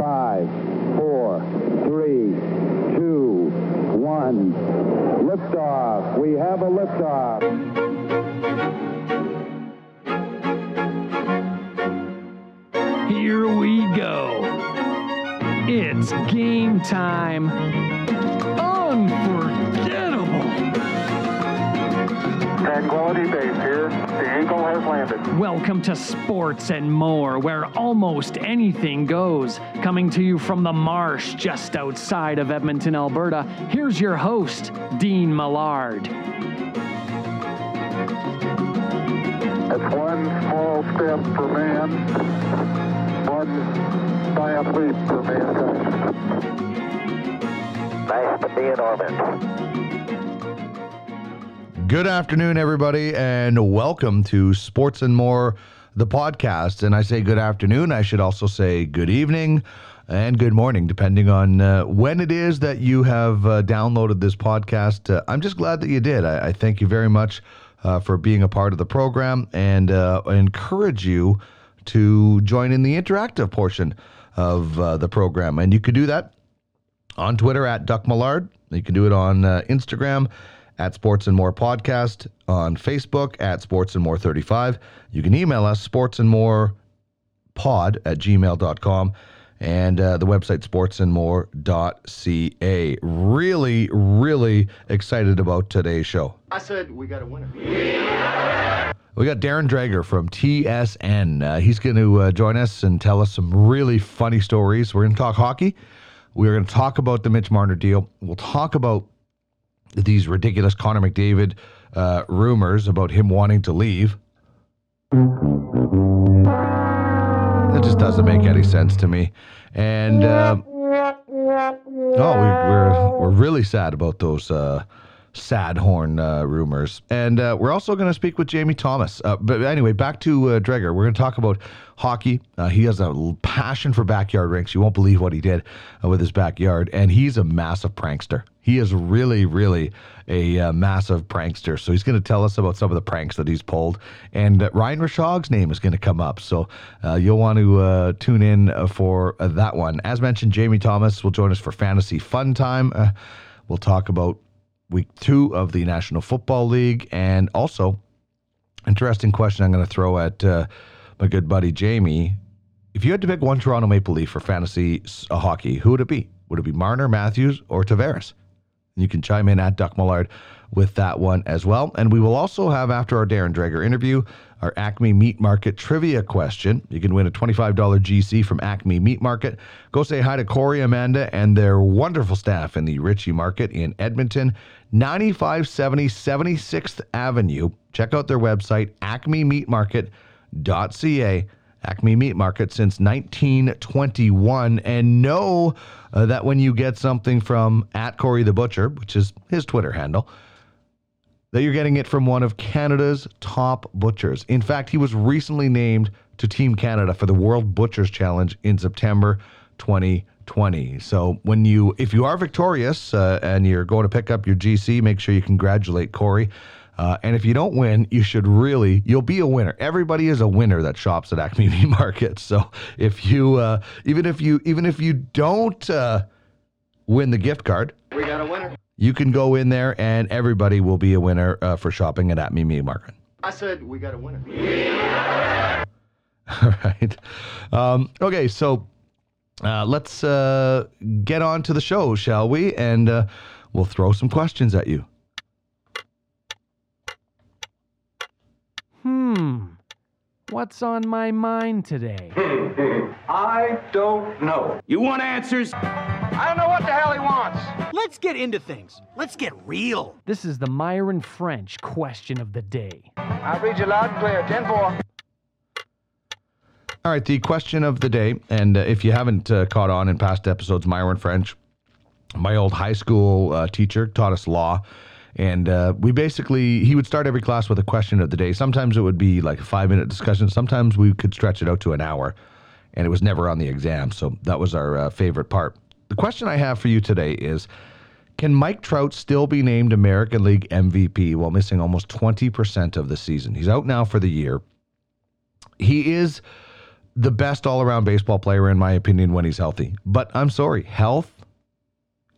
Five, four, three, two, one. Liftoff. We have a liftoff. Here we go. It's game time. Unforgettable. Tranquility Base here. The Eagle has landed. Welcome to Sports and More, where almost anything goes. Coming to you from the marsh just outside of Edmonton, Alberta, here's your host, Dean Millard. That's one small step for man, one giant leap for mankind. Nice to be in orbit. Good afternoon, everybody, and welcome to Sports and More, the podcast. And I say good afternoon. I should also say good evening and good morning, depending on uh, when it is that you have uh, downloaded this podcast. Uh, I'm just glad that you did. I, I thank you very much uh, for being a part of the program and uh, encourage you to join in the interactive portion of uh, the program. And you can do that on Twitter at Duck Millard. You can do it on Instagram at Sports and More Podcast, on Facebook at Sports and More 35. You can email us sports and more pod at gmail.com and uh, the website sportsandmore.ca. Really, really excited about today's show. I said we got a winner. We got Darren Dreger from TSN. Uh, he's going to uh, join us and tell us some really funny stories. We're going to talk hockey. We're going to talk about the Mitch Marner deal. We'll talk about these ridiculous Connor McDavid uh, rumors about him wanting to leave. It just doesn't make any sense to me. And uh, oh, we, we're we're really sad about those uh, sad horn uh, rumors. And uh, we're also going to speak with Jamie Thomas. Uh, but anyway, back to uh, Dreger. We're going to talk about hockey. Uh, he has a passion for backyard rinks. You won't believe what he did uh, with his backyard. And he's a massive prankster. He is really, really a massive prankster. So he's going to tell us about some of the pranks that he's pulled. And Ryan Rashog's name is going to come up. So you'll want to tune in for that one. As mentioned, Jamie Thomas will join us for Fantasy Fun Time. We'll talk about week two of the National Football League. And also, interesting question I'm going to throw at uh, my good buddy Jamie. If you had to pick one Toronto Maple Leaf for fantasy uh, hockey, who would it be? Would it be Marner, Matthews, or Tavares? You can chime in at Duck Millard with that one as well. And we will also have, after our Darren Dreger interview, our Acme Meat Market trivia question. You can win a $25 GC from Acme Meat Market. Go say hi to Corey, Amanda, and their wonderful staff in the Ritchie Market in Edmonton, 9570 76th Avenue. Check out their website, acmemeatmarket.ca. Acme Meat Market since 1921. And know uh, that when you get something from at Corey the Butcher, which is his Twitter handle, that you're getting it from one of Canada's top butchers. In fact, he was recently named to Team Canada for the World Butchers Challenge in September 2020. So when you, if you are victorious uh, and you're going to pick up your GC, make sure you congratulate Corey. Uh, and if you don't win, you should really, you'll be a winner. Everybody is a winner that shops at Acme Meat Market. So if you, uh, even if you, even if you don't uh, win the gift card, We got a winner. you can go in there and everybody will be a winner uh, for shopping at Acme Meat Market. I said we got a winner. All right. Um, okay, so uh, let's uh, get on to the show, shall we? And uh, we'll throw some questions at you. Hmm. What's on my mind today? I don't know. You want answers? I don't know what the hell he wants. Let's get into things. Let's get real. This is the Myron French question of the day. I'll read you loud and clear. 10 4. All right, the question of the day, and uh, if you haven't uh, caught on in past episodes, Myron French, my old high school uh, teacher, taught us law. And uh, we basically, he would start every class with a question of the day. Sometimes it would be like a five minute discussion. Sometimes we could stretch it out to an hour. And it was never on the exam. So that was our uh, favorite part. The question I have for you today is Can Mike Trout still be named American League MVP while missing almost 20% of the season? He's out now for the year. He is the best all around baseball player, in my opinion, when he's healthy. But I'm sorry, health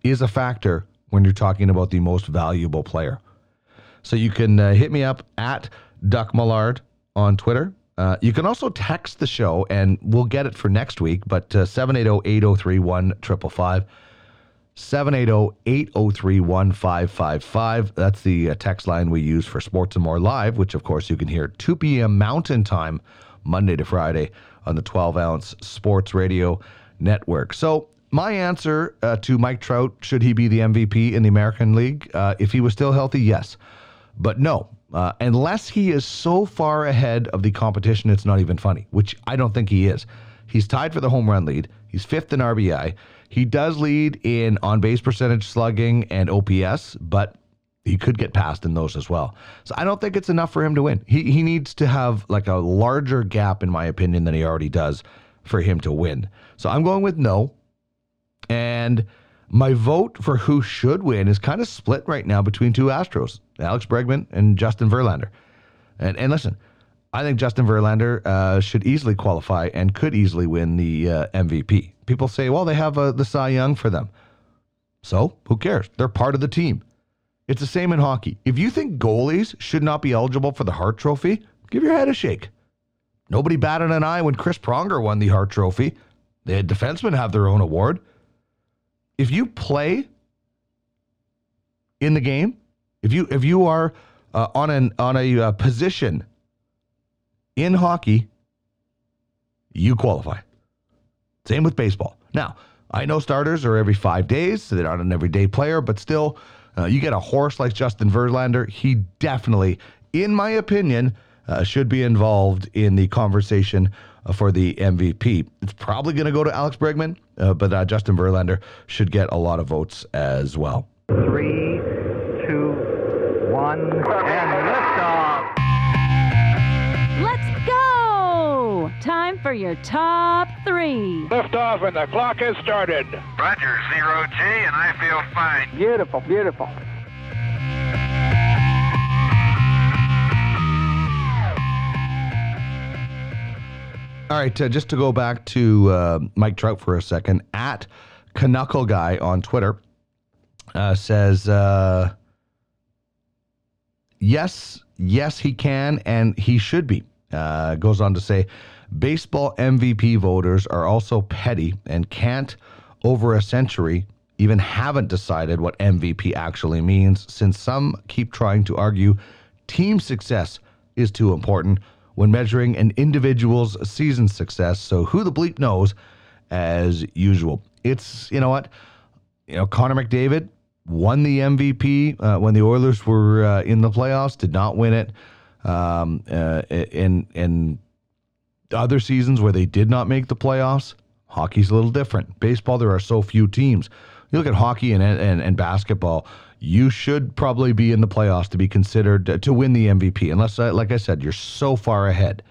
is a factor when you're talking about the most valuable player. So you can uh, hit me up at Duck Millard on Twitter. Uh, you can also text the show, and we'll get it for next week. But uh, 780 803 1555. 780 803 1555. That's the uh, text line we use for Sports and More Live, which, of course, you can hear 2 p.m. Mountain Time, Monday to Friday, on the 12 ounce Sports Radio Network. So, my answer uh, to Mike Trout, should he be the MVP in the American League? Uh, if he was still healthy, yes. But no, uh, unless he is so far ahead of the competition, it's not even funny, which I don't think he is. He's tied for the home run lead. He's fifth in RBI. He does lead in on base percentage, slugging, and OPS, but he could get passed in those as well. So I don't think it's enough for him to win. He he needs to have like a larger gap, in my opinion, than he already does for him to win. So I'm going with no. And my vote for who should win is kind of split right now between two Astros, Alex Bregman and Justin Verlander. And and listen, I think Justin Verlander uh, should easily qualify and could easily win the uh, MVP. People say, well, they have uh, the Cy Young for them. So who cares? They're part of the team. It's the same in hockey. If you think goalies should not be eligible for the Hart Trophy, give your head a shake. Nobody batted an eye when Chris Pronger won the Hart Trophy. The defensemen have their own award. If you play in the game, if you if you are uh, on an on a uh, position in hockey, you qualify. Same with baseball. Now, I know starters are every five days, so they're not an everyday player, but still, uh, you get a horse like Justin Verlander, he definitely, in my opinion, uh, should be involved in the conversation for the MVP. It's probably going to go to Alex Bregman, uh, but uh, Justin Verlander should get a lot of votes as well. Three, two, one, and liftoff. Let's go! Time for your top three. Liftoff, and the clock has started. Roger, zero G, and I feel fine. Beautiful, beautiful. All right, uh, just to go back to uh, Mike Trout for a second, at Knuckle Guy on Twitter uh, says, uh, yes, yes, he can, and he should be. Uh, goes on to say, baseball MVP voters are also petty and can't, over a century, even haven't decided what MVP actually means, since some keep trying to argue team success is too important when measuring an individual's season success. So who the bleep knows, as usual. It's you know what, you know Connor McDavid won the MVP uh, when the Oilers were uh, in the playoffs. Did not win it. Um, uh, in in other seasons where they did not make the playoffs, hockey's a little different. Baseball, there are so few teams. You look at hockey and and, and basketball you should probably be in the playoffs to be considered to win the MVP, unless, uh, like I said, you're so far ahead.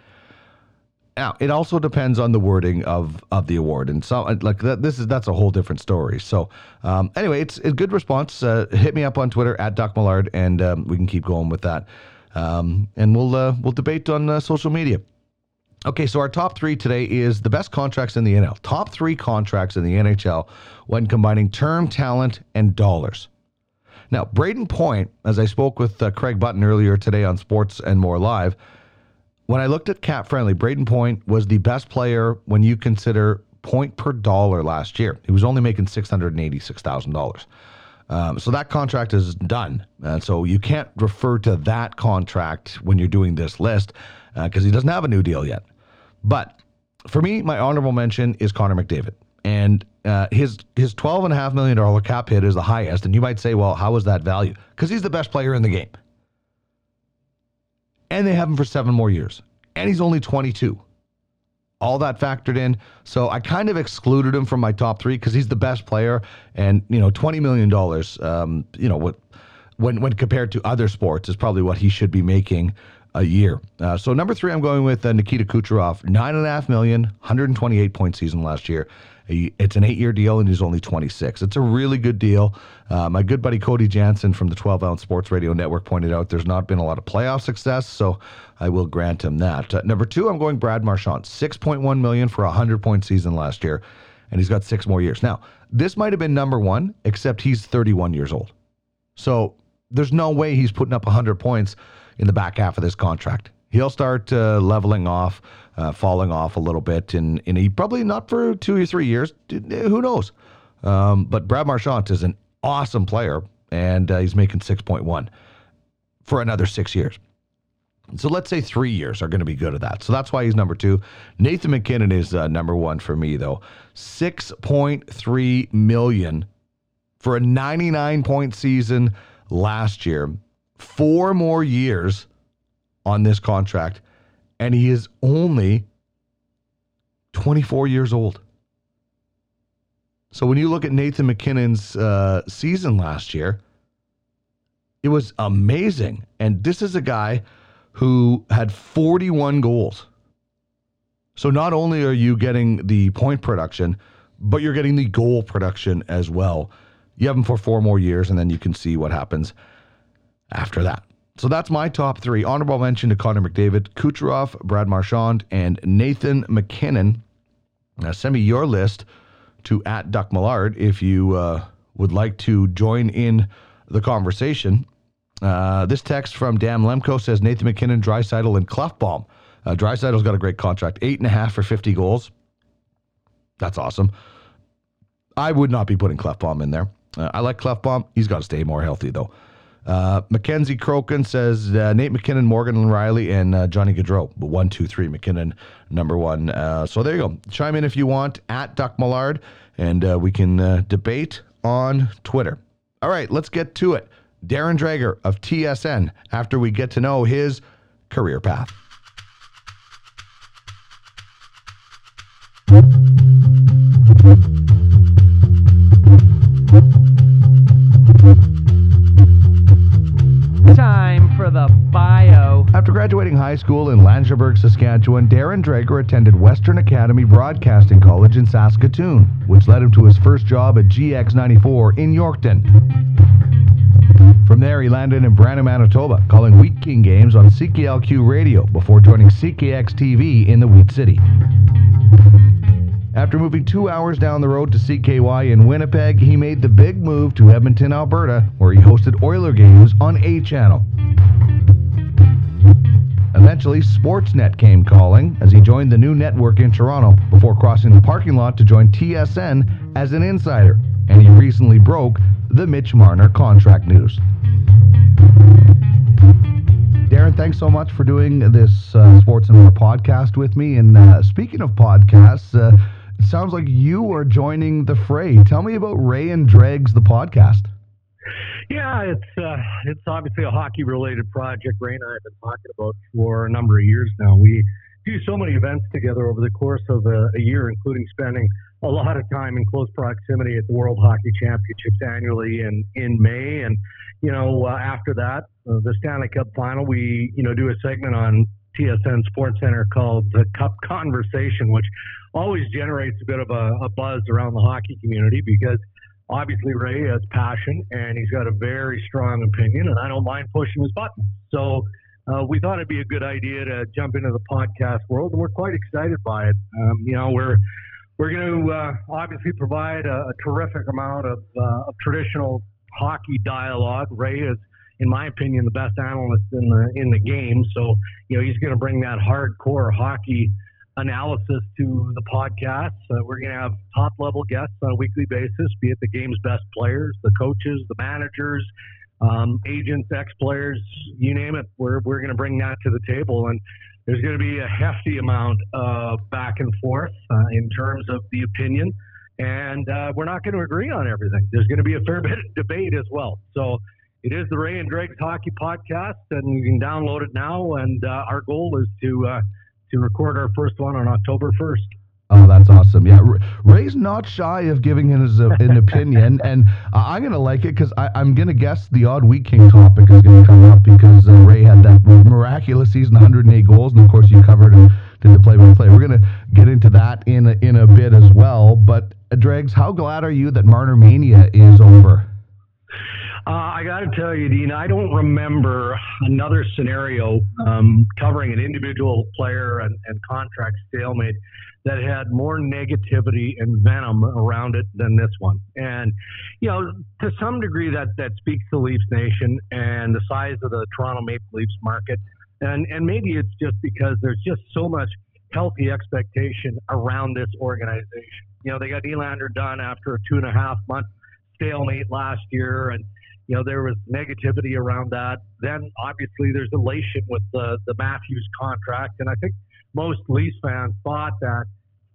Now, it also depends on the wording of of the award, and so like that. This is that's a whole different story. So, um, anyway, it's a good response. Uh, hit me up on Twitter at Doc Millard, and um, we can keep going with that. Um, and we'll uh, we'll debate on uh, social media. Okay, so our top three today is the best contracts in the NL. Top three contracts in the NHL when combining term, talent, and dollars. Now, Brayden Point, as I spoke with uh, Craig Button earlier today on Sports and More Live, when I looked at Cap Friendly, Brayden Point was the best player when you consider point per dollar last year. He was only making six hundred and eighty-six thousand um, dollars. So that contract is done, and so you can't refer to that contract when you're doing this list because uh, he doesn't have a new deal yet. But for me, my honorable mention is Connor McDavid and uh, his his twelve and a half million dollar cap hit is the highest. And you might say, well, how is that value? Because he's the best player in the game, and they have him for seven more years, and he's only twenty two. All that factored in, so I kind of excluded him from my top three because he's the best player, and you know, twenty million dollars, um, you know, what when when compared to other sports is probably what he should be making a year. Uh, so number three, I'm going with uh, Nikita Kucherov, nine and a half million, 128 point season last year. It's an eight-year deal, and he's only 26. It's a really good deal. Uh, my good buddy Cody Jansen from the 12 Ounce Sports Radio Network pointed out there's not been a lot of playoff success, so I will grant him that. Uh, number two, I'm going Brad Marchand, 6.1 million for a 100 point season last year, and he's got six more years. Now, this might have been number one, except he's 31 years old. So there's no way he's putting up 100 points in the back half of this contract. He'll start uh, leveling off, uh, falling off a little bit, and, and he probably not for two or three years. Who knows? Um, but Brad Marchand is an awesome player, and uh, he's making 6.1 for another six years. So let's say three years are going to be good at that. So that's why he's number two. Nathan MacKinnon is uh, number one for me, though. 6.3 million for a 99 point season last year. Four more years on this contract, and he is only 24 years old. So when you look at Nathan MacKinnon's uh, season last year, it was amazing. And this is a guy who had 41 goals. So not only are you getting the point production, but you're getting the goal production as well. You have him for four more years, and then you can see what happens after that. So that's my top three. Honorable mention to Connor McDavid, Kucherov, Brad Marchand, and Nathan MacKinnon. Now send me your list to at Duck Millard if you uh, would like to join in the conversation. Uh, this text from Dan Lemko says Nathan MacKinnon, Draisaitl, and Klefbom. Uh, Draisaitl's got a great contract, eight and a half for 50 goals. That's awesome. I would not be putting Klefbom in there. Uh, I like Klefbom. He's got to stay more healthy, though. Uh, Mackenzie Crokin says uh, Nate MacKinnon, Morgan Rielly, and uh, Johnny Gaudreau. One, two, three, MacKinnon, number one. Uh, so there you go. Chime in if you want at Duck Millard, and uh, we can debate on Twitter. All right, let's get to it. Darren Dreger of TSN after we get to know his career path. Time for the bio. After graduating high school in Langenburg, Saskatchewan, Darren Dreger attended Western Academy Broadcasting College in Saskatoon, which led him to his first job at GX94 in Yorkton. From there, he landed in Brandon, Manitoba, calling Wheat King games on CKLQ radio before joining CKX TV in the Wheat City. After moving two hours down the road to CKY in Winnipeg, he made the big move to Edmonton, Alberta, where he hosted Oiler games on A Channel. Eventually, Sportsnet came calling as he joined the new network in Toronto before crossing the parking lot to join TSN as an insider, and he recently broke the Mitch Marner contract news. Darren, thanks so much for doing this uh, Sports and More podcast with me. And uh, speaking of podcasts, uh, sounds like you are joining the fray. Tell me about Ray and Dregs, the podcast. Yeah, it's uh, it's obviously a hockey related project. Ray and I have been talking about for a number of years now. We do so many events together over the course of a, a year, including spending a lot of time in close proximity at the World Hockey Championships annually in in May, and you know uh, after that, uh, the Stanley Cup Final, we you know do a segment on TSN Sports Center called the Cup Conversation, which always generates a bit of a, a buzz around the hockey community because obviously Ray has passion and he's got a very strong opinion, and I don't mind pushing his buttons. So uh, we thought it'd be a good idea to jump into the podcast world, and we're quite excited by it. Um, you know, we're we're going to uh, obviously provide a, a terrific amount of, uh, of traditional hockey dialogue. Ray is, in my opinion, the best analyst in the in the game. So you know, he's going to bring that hardcore hockey analysis to the podcast. Uh, we're going to have top level guests on a weekly basis, be it the game's best players, the coaches, the managers, um, agents, ex players, you name it. We're, we're going to bring that to the table. And there's going to be a hefty amount of back and forth uh, in terms of the opinion. And uh, we're not going to agree on everything. There's going to be a fair bit of debate as well. So it is the Ray and Dregs Hockey Podcast, and you can download it now. And uh, our goal is to uh, to record our first one on October 1st. Oh, that's awesome. Yeah, Ray's not shy of giving his uh, an opinion, and uh, I'm gonna like it because I'm gonna guess the odd Wheat King topic is gonna come up because uh, Ray had that miraculous season, 108 goals, and of course you covered and did the play-by-play. We're gonna get into that in a, in a bit as well. But uh, Dregs, how glad are you that Marner Mania is over? Uh, I got to tell you, Dean, I don't remember another scenario um, covering an individual player and, and contract stalemate that had more negativity and venom around it than this one. And, you know, to some degree, that, that speaks to Leafs Nation and the size of the Toronto Maple Leafs market. And, and maybe it's just because there's just so much healthy expectation around this organization. You know, they got Nylander done after a two and a half month stalemate last year, and you know there was negativity around that. Then obviously there's elation with the the Matthews contract, and I think most Leafs fans thought that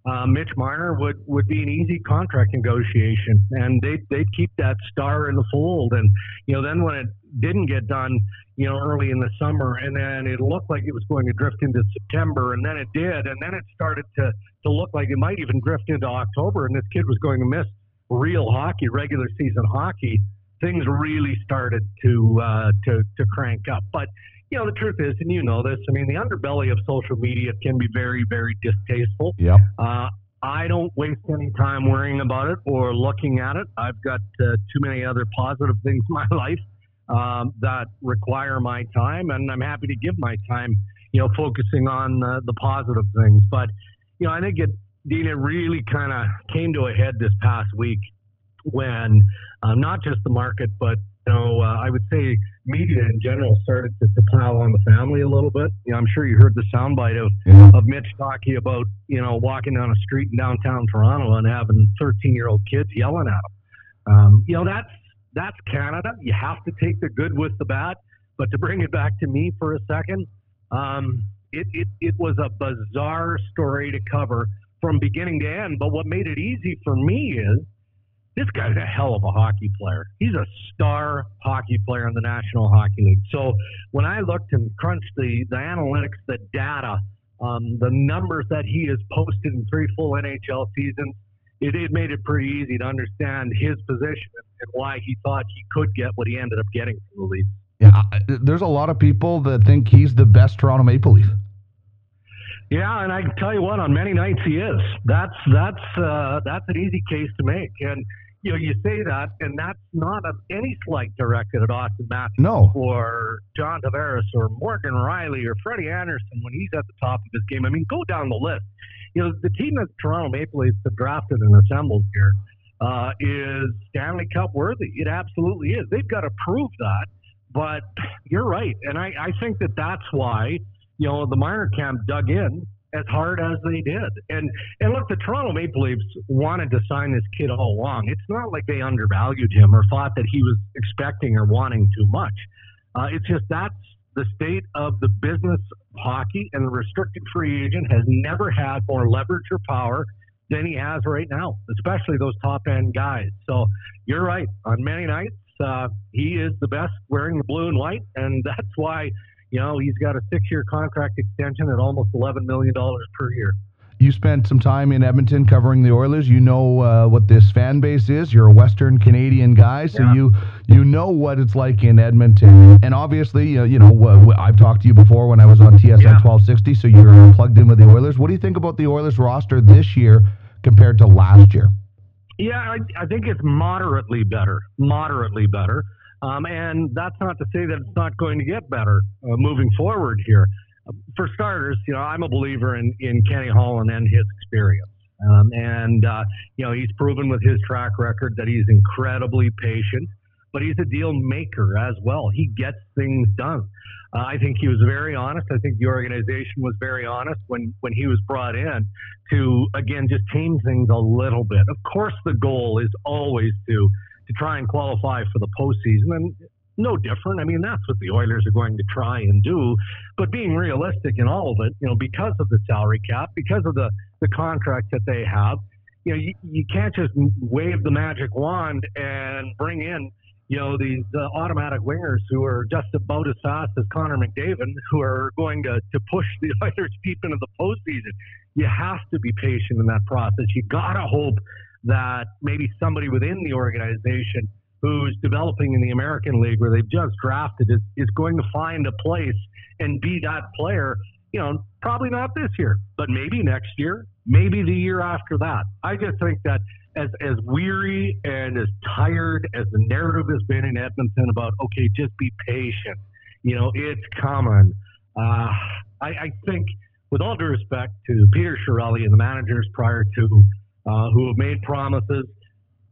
uh, Mitch Marner would would be an easy contract negotiation, and they they'd keep that star in the fold. And you know then when it didn't get done, you know early in the summer, and then it looked like it was going to drift into September, and then it did, and then it started to to look like it might even drift into October, and this kid was going to miss real hockey, regular season hockey, things really started to uh, to to crank up. But you know, the truth is, and you know this. I mean, the underbelly of social media can be very, very distasteful. Yeah. Uh, I don't waste any time worrying about it or looking at it. I've got uh, too many other positive things in my life um, that require my time, and I'm happy to give my time, you know, focusing on uh, the positive things. But you know, I think it Dean, it really kind of came to a head this past week when uh, not just the market, but you know, uh, I would say media in general started to, to pile on the family a little bit. You know, I'm sure you heard the soundbite of Yeah. of Mitch talking about you know walking down a street in downtown Toronto and having 13 year old kids yelling at him. Um, you know, that's that's Canada. You have to take the good with the bad. But to bring it back to me for a second, um, it, it, it was a bizarre story to cover from beginning to end. But what made it easy for me is this guy's a hell of a hockey player. He's a star hockey player in the National Hockey League. So when I looked and crunched the, the analytics, the data, um, the numbers that he has posted in three full NHL seasons, it, it made it pretty easy to understand his position and why he thought he could get what he ended up getting from the Leafs. Yeah, there's a lot of people that think he's the best Toronto Maple Leaf. Yeah, and I can tell you what, on many nights he is. That's that's uh, that's an easy case to make, and you know you say that, and that's not of any slight directed at Auston Matthews No. or John Tavares or Morgan Rielly or Freddie Andersen when he's at the top of his game. I mean, go down the list. You know, the team that Toronto Maple Leafs have drafted and assembled here uh, is Stanley Cup worthy. It absolutely is. They've got to prove that. But you're right, and I, I think that that's why you know the Marner camp dug in as hard as they did. And and look, the Toronto Maple Leafs wanted to sign this kid all along. It's not like they undervalued him or thought that he was expecting or wanting too much. Uh, it's just that's the state of the business of hockey, and the restricted free agent has never had more leverage or power than he has right now, especially those top end guys. So you're right. On many nights, uh, he is the best wearing the blue and white, and that's why you know he's got a six-year contract extension at almost eleven million dollars per year. You spent some time in Edmonton covering the Oilers. You know uh, what this fan base is. You're a Western Canadian guy, so Yeah. you you know what it's like in Edmonton. And obviously, uh, you know wh- wh- I've talked to you before when I was on TSN Yeah. 1260, so you're plugged in with the Oilers. What do you think about the Oilers roster this year compared to last year? Yeah, I, I think it's moderately better, moderately better. Um, and that's not to say that it's not going to get better uh, moving forward here. For starters, you know, I'm a believer in, in Kenny Holland and his experience. Um, and, uh, you know, he's proven with his track record that he's incredibly patient, but he's a deal maker as well. He gets things done. Uh, I think he was very honest. I think the organization was very honest when, when he was brought in to, again, just tame things a little bit. Of course, the goal is always to to try and qualify for the postseason, and no different. I mean, that's what the Oilers are going to try and do. But being realistic in all of it, you know, because of the salary cap, because of the the contracts that they have, you know, you, you can't just wave the magic wand and bring in, you know, these uh, automatic wingers who are just about as fast as Connor McDavid, who are going to to push the Oilers deep into the postseason. you have to be patient in that process. You gotta hope that maybe somebody within the organization who's developing in the American League where they've just drafted is, is going to find a place and be that player. You know, probably not this year, but maybe next year, maybe the year after that. I just think that as as weary and as tired as the narrative has been in Edmonton about okay, just be patient. You know, it's coming. Uh, I, I think, with all due respect to Peter Chiarelli and the managers prior to uh, who have made promises,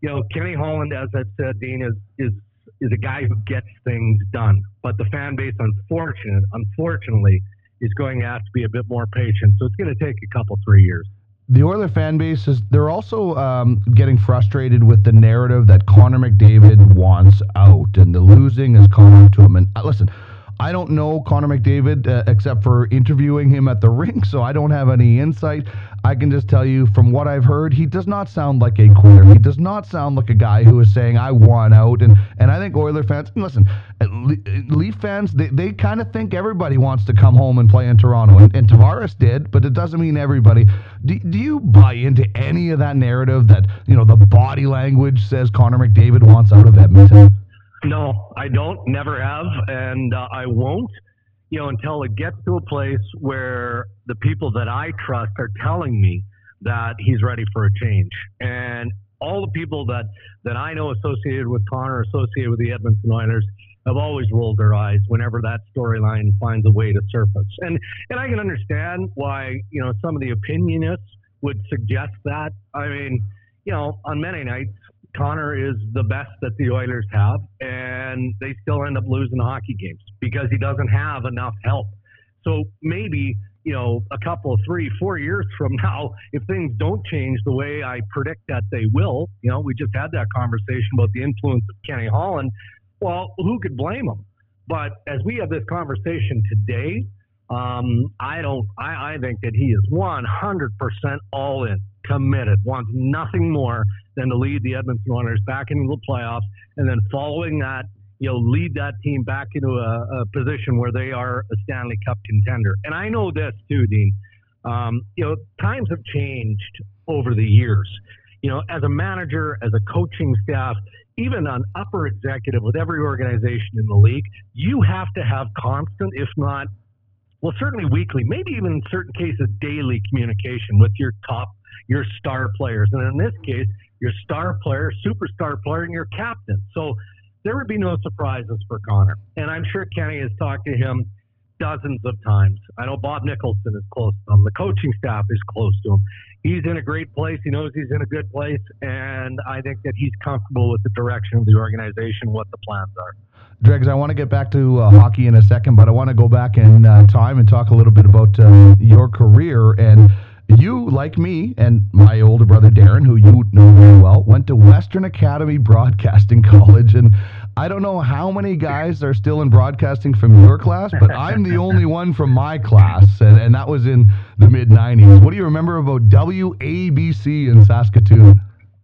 you know, Kenny Holland, as I've said, Dean is is is a guy who gets things done. But the fan base, unfortunate, unfortunately, is going to have to be a bit more patient. So it's going to take a couple, three years the Oiler fan base is they're also um, getting frustrated with the narrative that Connor McDavid wants out and the losing is coming to him. And uh, listen, I don't know Connor McDavid uh, except for interviewing him at the rink, so I don't have any insight. I can just tell you from what I've heard, he does not sound like a quitter. He does not sound like a guy who is saying, I want out. And, and I think Oiler fans, listen, Leaf fans, they, they kind of think everybody wants to come home and play in Toronto. And, and Tavares did, but it doesn't mean everybody. Do, do you buy into any of that narrative that, you know, the body language says Connor McDavid wants out of Edmonton? No, I don't. Never have, and uh, I won't. You know, until it gets to a place where the people that I trust are telling me that he's ready for a change, and all the people that that I know associated with Connor, associated with the Edmonton Oilers, have always rolled their eyes whenever that storyline finds a way to surface. And and I can understand why you know some of the opinionists would suggest that. I mean, you know, on many nights Connor is the best that the Oilers have, and they still end up losing hockey games because he doesn't have enough help. So maybe, you know, a couple, three, four years from now, if things don't change the way I predict that they will, you know, we just had that conversation about the influence of Kenny Holland. Well, who could blame him? But as we have this conversation today, um, I don't. I, I think that he is 100% all in, committed, wants nothing more than to lead the Edmonton Oilers back into the playoffs, and then following that, you know, lead that team back into a, a position where they are a Stanley Cup contender. And I know this too, Dean. Um, you know, times have changed over the years. You know, as a manager, as a coaching staff, even an upper executive with every organization in the league, you have to have constant, if not, well, certainly weekly, maybe even in certain cases, daily communication with your top, your star players. And in this case, your star player, superstar player, and your captain. So there would be no surprises for Connor. And I'm sure Kenny has talked to him dozens of times. I know Bob Nicholson is close to him. The coaching staff is close to him. He's in a great place. He knows he's in a good place. And I think that he's comfortable with the direction of the organization, what the plans are. Dregs, I want to get back to uh, hockey in a second, but I want to go back in uh, time and talk a little bit about uh, your career and you, like me, and my older brother Darren, who you know very well, went to Western Academy Broadcasting College. And I don't know how many guys are still in broadcasting from your class, but I'm the only one from my class. And, and that was in the mid 90s. What do you remember about WABC in Saskatoon?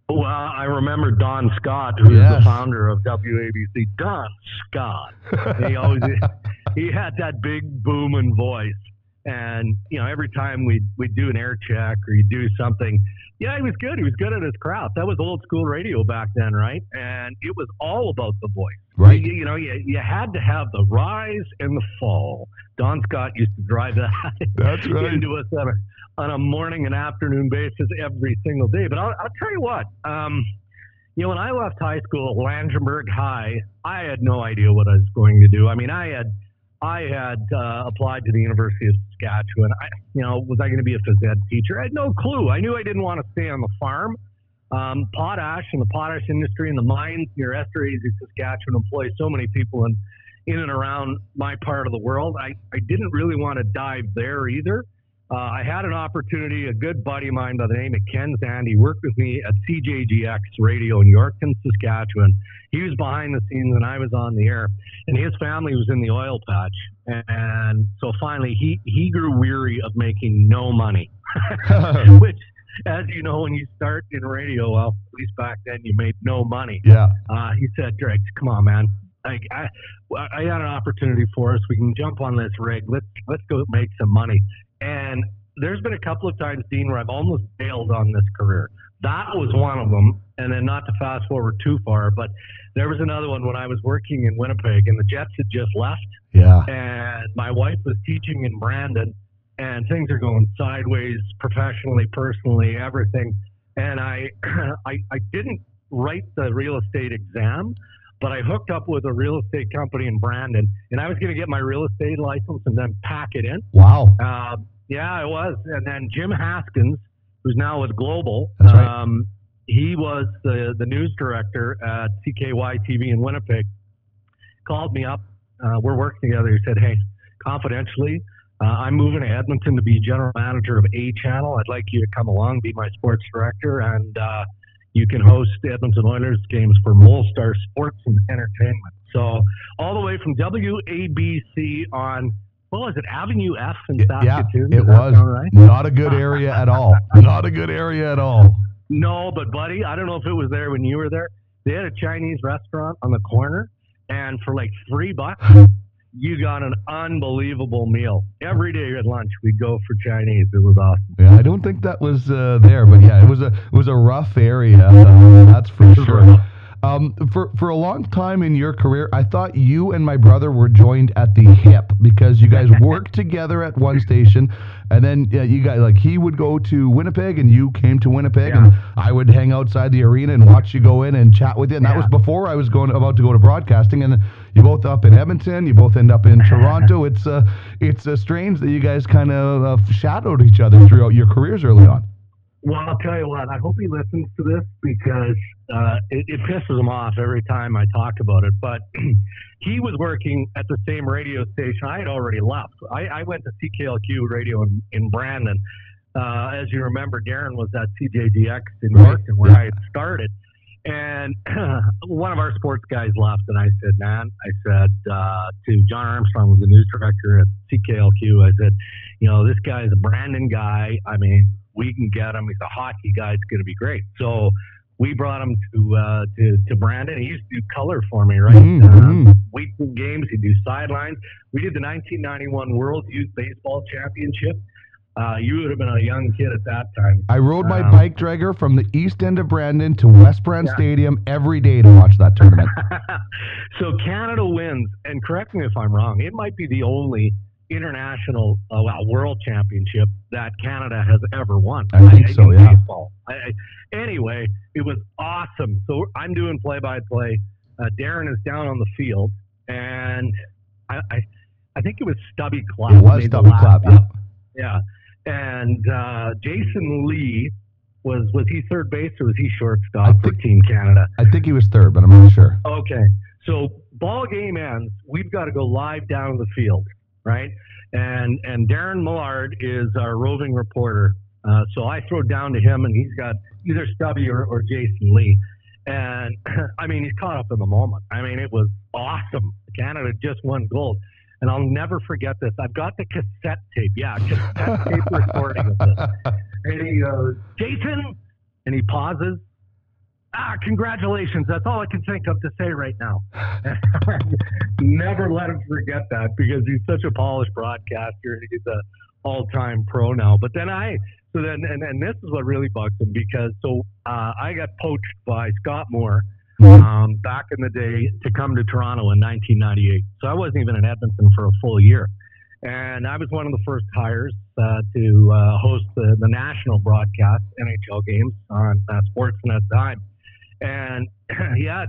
Well, I remember Don Scott, who yes. is the founder of WABC. Don Scott. he always he had that big booming voice. And you know, every time we we do an air check or you do something, yeah, he was good. He was good at his craft. That was old school radio back then, right? And it was all about the voice. Right. You, you know, you, you had to have the rise and the fall. Don Scott used to drive that That's right. into us on a, on a morning and afternoon basis every single day. But I'll, I'll tell you what. Um, you know, when I left high school, Langenburg High, I had no idea what I was going to do. I mean, I had I had uh, applied to the University of Saskatchewan. I, you know, was I going to be a phys ed teacher? I had no clue. I knew I didn't want to stay on the farm. Um, potash and the potash industry and the mines near Esterhazy, Saskatchewan employ so many people in, in and around my part of the world. I, I didn't really want to dive there either. Uh, I had an opportunity, a good buddy of mine by the name of Ken Zandy worked with me at CJGX Radio in Yorkton, Saskatchewan. He was behind the scenes and I was on the air. And his family was in the oil patch. And so finally, he, he grew weary of making no money, which, as you know, when you start in radio, well, at least back then, you made no money. Yeah. Uh, he said, Drake, come on, man. I, I, I had an opportunity for us. We can jump on this rig. Let's let's go make some money. And there's been a couple of times, Dean, where I've almost bailed on this career. That was one of them. And then not to fast forward too far, but there was another one when I was working in Winnipeg and the Jets had just left Yeah. and my wife was teaching in Brandon, and things are going sideways professionally, personally, everything. And I, I, I didn't write the real estate exam, but I hooked up with a real estate company in Brandon, and I was going to get my real estate license and then pack it in. Wow. Uh, yeah, I was. And then Jim Haskins, who's now with Global, That's right. um, he was the, the news director at CKY TV in Winnipeg, called me up. Uh, we're working together. He said, Hey, confidentially, uh, I'm moving to Edmonton to be general manager of A Channel. I'd like you to come along, be my sports director, and uh, you can host Edmonton Oilers games for Molstar Sports and Entertainment. So, all the way from WABC on, what was it, Avenue F in Saskatoon? Yeah, it was right? not a good area at all. Not a good area at all. No, but buddy, I don't know if it was there when you were there. They had a Chinese restaurant on the corner, and for like three bucks, you got an unbelievable meal. Every day at lunch, we'd go for Chinese. It was awesome. Yeah, I don't think that was uh, there, but yeah, it was a it was a rough area. uh, that's for sure. Um, for for a long time in your career, I thought you and my brother were joined at the hip because you guys worked together at one station, and then yeah, you guys like he would go to Winnipeg and you came to Winnipeg, and I would hang outside the arena and watch you go in and chat with you. And that was before I was going about to go to broadcasting, and you both up in Edmonton, you both end up in Toronto. It's uh, it's uh, strange that you guys kind of uh, shadowed each other throughout your careers early on. Well, I'll tell you what. I hope he listens to this because uh, it, it pisses him off every time I talk about it. But he was working at the same radio station. I had already left. I, I went to CKLQ radio in, in Brandon. Uh, as you remember, Darren was at CJGX in. Yorkton where I had started. And one of our sports guys left, and I said, "Man," I said uh, to John Armstrong, who was the news director at CKLQ. I said, "You know, this guy's a Brandon guy. I mean, we can get him. He's a hockey guy. It's going to be great." So we brought him to uh, to to Brandon. He used to do color for me, right? Mhm, Um, mhm. weekend games. He'd do sidelines. We did the 1991 World Youth Baseball Championship. Uh, you would have been a young kid at that time. I rode my Um, bike dragger from the east end of Brandon to West Brand Yeah. Stadium every day to watch that tournament. so Canada wins, and correct me if I'm wrong. It might be the only international uh, well, world championship that Canada has ever won. I think in so, yeah. I, I, anyway, it was awesome. So I'm doing play-by-play. Uh, Darren is down on the field, and I, I, I think it was Stubby Clapp. it was Stubby Clapp. Yeah. Yeah, and uh, Jason Lee was was he third base or was he I shortstop for Team Canada? I think he was third, but I'm not sure. Okay, so ball game ends. We've got to go live down the field, right? And and Darren Millard is our roving reporter. Uh, so I throw down to him, and he's got either Stubby or, or Jason Lee. And I mean, he's caught up in the moment. I mean, it was awesome. Canada just won gold. And I'll never forget this. I've got the cassette tape. Yeah, cassette tape recording of this. And he goes, Jason, and he pauses. Ah, congratulations. That's all I can think of to say right now. Never let him forget that because he's such a polished broadcaster. He's a all-time pro now. But then I, so then, and, and this is what really bugs him because so uh, I got poached by Scott Moore um, back in the day to come to Toronto in 1998. So I wasn't even in Edmonton for a full year. And I was one of the first hires uh, to uh, host the, the national broadcast NHL games on uh, Sportsnet time. And he had,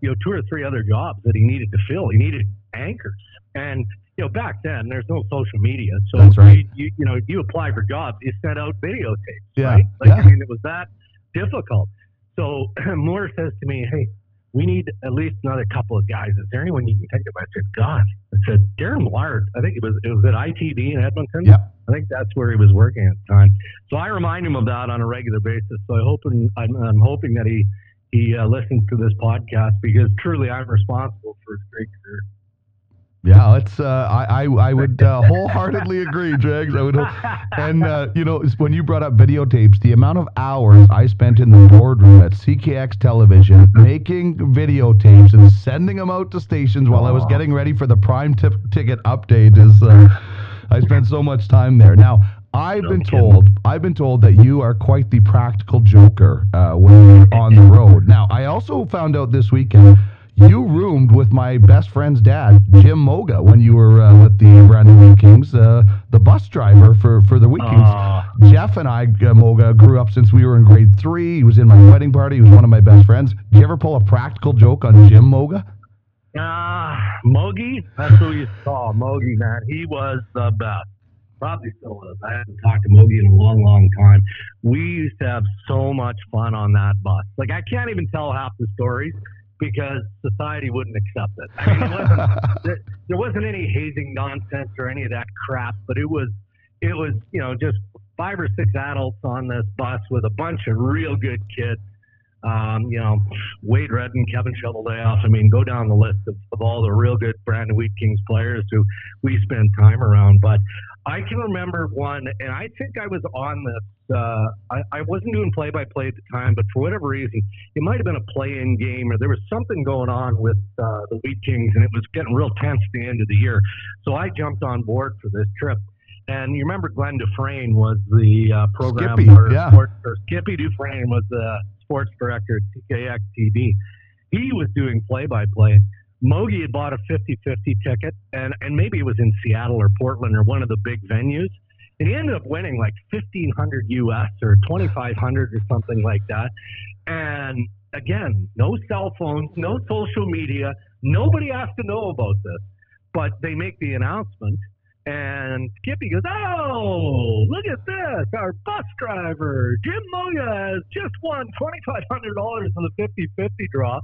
you know, two or three other jobs that he needed to fill. He needed anchors. And, you know, back then there's no social media. So, That's right. you, you, you know, you apply for jobs, you sent out videotapes, Yeah, right? Like, yeah. I mean, it was that difficult. So Moore says to me, hey, we need at least another couple of guys. Is there anyone you can think of? I said, God. I said, Darren Millard. I think it was it was at ITV in Edmonton. Yeah. I think that's where he was working at the time. So I remind him of that on a regular basis. So I hope and I'm, I'm hoping that he he uh, listens to this podcast because truly I'm responsible for his great career. Yeah, it's. Uh, I, I I would uh, wholeheartedly agree, Jags. I would. And uh, you know, when you brought up videotapes, the amount of hours I spent in the boardroom at CKX Television making videotapes and sending them out to stations while I was getting ready for the prime tip ticket update is. Uh, I spent so much time there. Now, I've been told. I've been told that you are quite the practical joker uh, when you're on the road. Now, I also found out this weekend you roomed with my best friend's dad, Jim Moga, when you were uh, with the Brandon Wheat Kings, uh, the bus driver for for the Wheat Kings. Jeff and I, uh, Moga, grew up since we were in grade three. He was in my wedding party. He was one of my best friends. Do you ever pull a practical joke on Jim Moga? Ah, Mogi, that's who you saw. Mogi, man, he was the best. Probably still is. I haven't talked to Mogi in a long, long time. We used to have so much fun on that bus. Like I can't even tell half the stories because society wouldn't accept it. I mean, it wasn't, there, there wasn't any hazing nonsense or any of that crap, but it was, it was, you know, just five or six adults on this bus with a bunch of real good kids. Um, you know, Wade Redden, Kevin Cheveldayoff. I mean, go down the list of, of all the real good Brandon Wheat Kings players who we spend time around. But I can remember one, and I think I was on this. Uh, I, I wasn't doing play by play at the time, but for whatever reason, it might have been a play in game or there was something going on with uh, the Wheat Kings, and it was getting real tense at the end of the year. So I jumped on board for this trip. And you remember Glenn Dufresne was the uh, program Skippy, or, yeah. sport, or Skippy Dufresne was the sports director at CKX TV. He was doing play by play. Mogi had bought a 50 50 ticket, and, and maybe it was in Seattle or Portland or one of the big venues. And he ended up winning like 1500 US or 2500 or something like that. And again, no cell phones, no social media. Nobody has to know about this. But they make the announcement, and Skippy goes, Oh, look at this. Our bus driver, Jim Moya, has just won $2,500 in the 50 50 draw.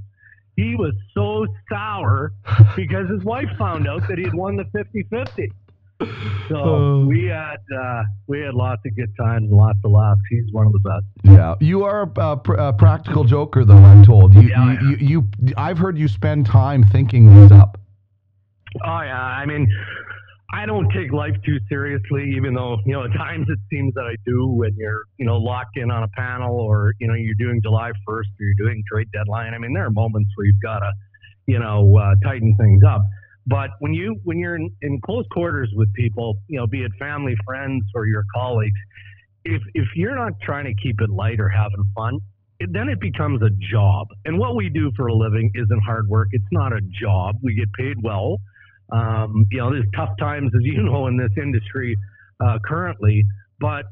He was so sour because his wife found out that he had won the 50 50. So Oh. we had uh, we had lots of good times and lots of laughs. He's one of the best. Yeah, you are a, a, pr- a practical joker, though. I'm told. You, Yeah, you, you, you, I've heard you spend time thinking these up. Oh yeah, I mean, I don't take life too seriously, even though you know at times it seems that I do when you're you know locked in on a panel or you know you're doing July 1st or you're doing trade deadline. I mean, there are moments where you've got to you know uh, tighten things up. But when you when you're in, in close quarters with people, you know, be it family, friends, or your colleagues, if if you're not trying to keep it light or having fun, it, then it becomes a job. And what we do for a living isn't hard work. It's not a job. We get paid well. Um, you know, there's tough times, as you know, in this industry uh, currently. But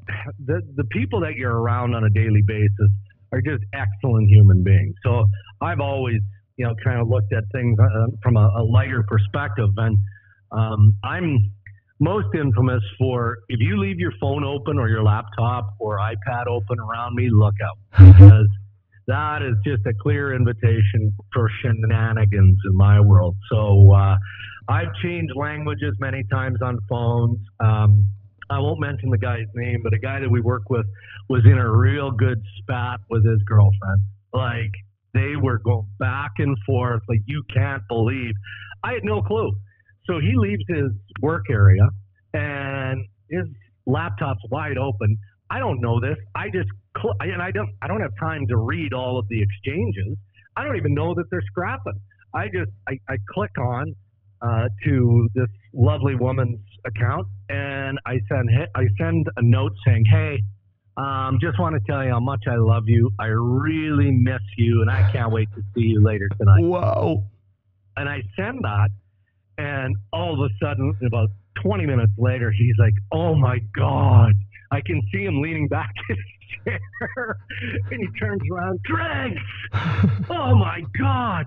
the the people that you're around on a daily basis are just excellent human beings. So I've always, you know, kind of looked at things uh, from a, a lighter perspective, and um, I'm most infamous for if you leave your phone open or your laptop or iPad open around me, look out because that is just a clear invitation for shenanigans in my world. So uh, I've changed languages many times on phones. Um, I won't mention the guy's name, but a guy that we work with was in a real good spat with his girlfriend. Like they were going back and forth, like you can't believe. I had no clue. So he leaves his work area and his laptop's wide open. I don't know this. I just cl- and I don't I don't have time to read all of the exchanges. I don't even know that they're scrapping. I just I, I click on uh, to this lovely woman's account and I send I send a note saying, "Hey, um, just want to tell you how much I love you. I really miss you, and I can't wait to see you later tonight." Wow. And I send that, and all of a sudden, about 20 minutes later, he's like, "Oh my god!" I can see him leaning back in his chair, and he turns around, Greg, oh my god!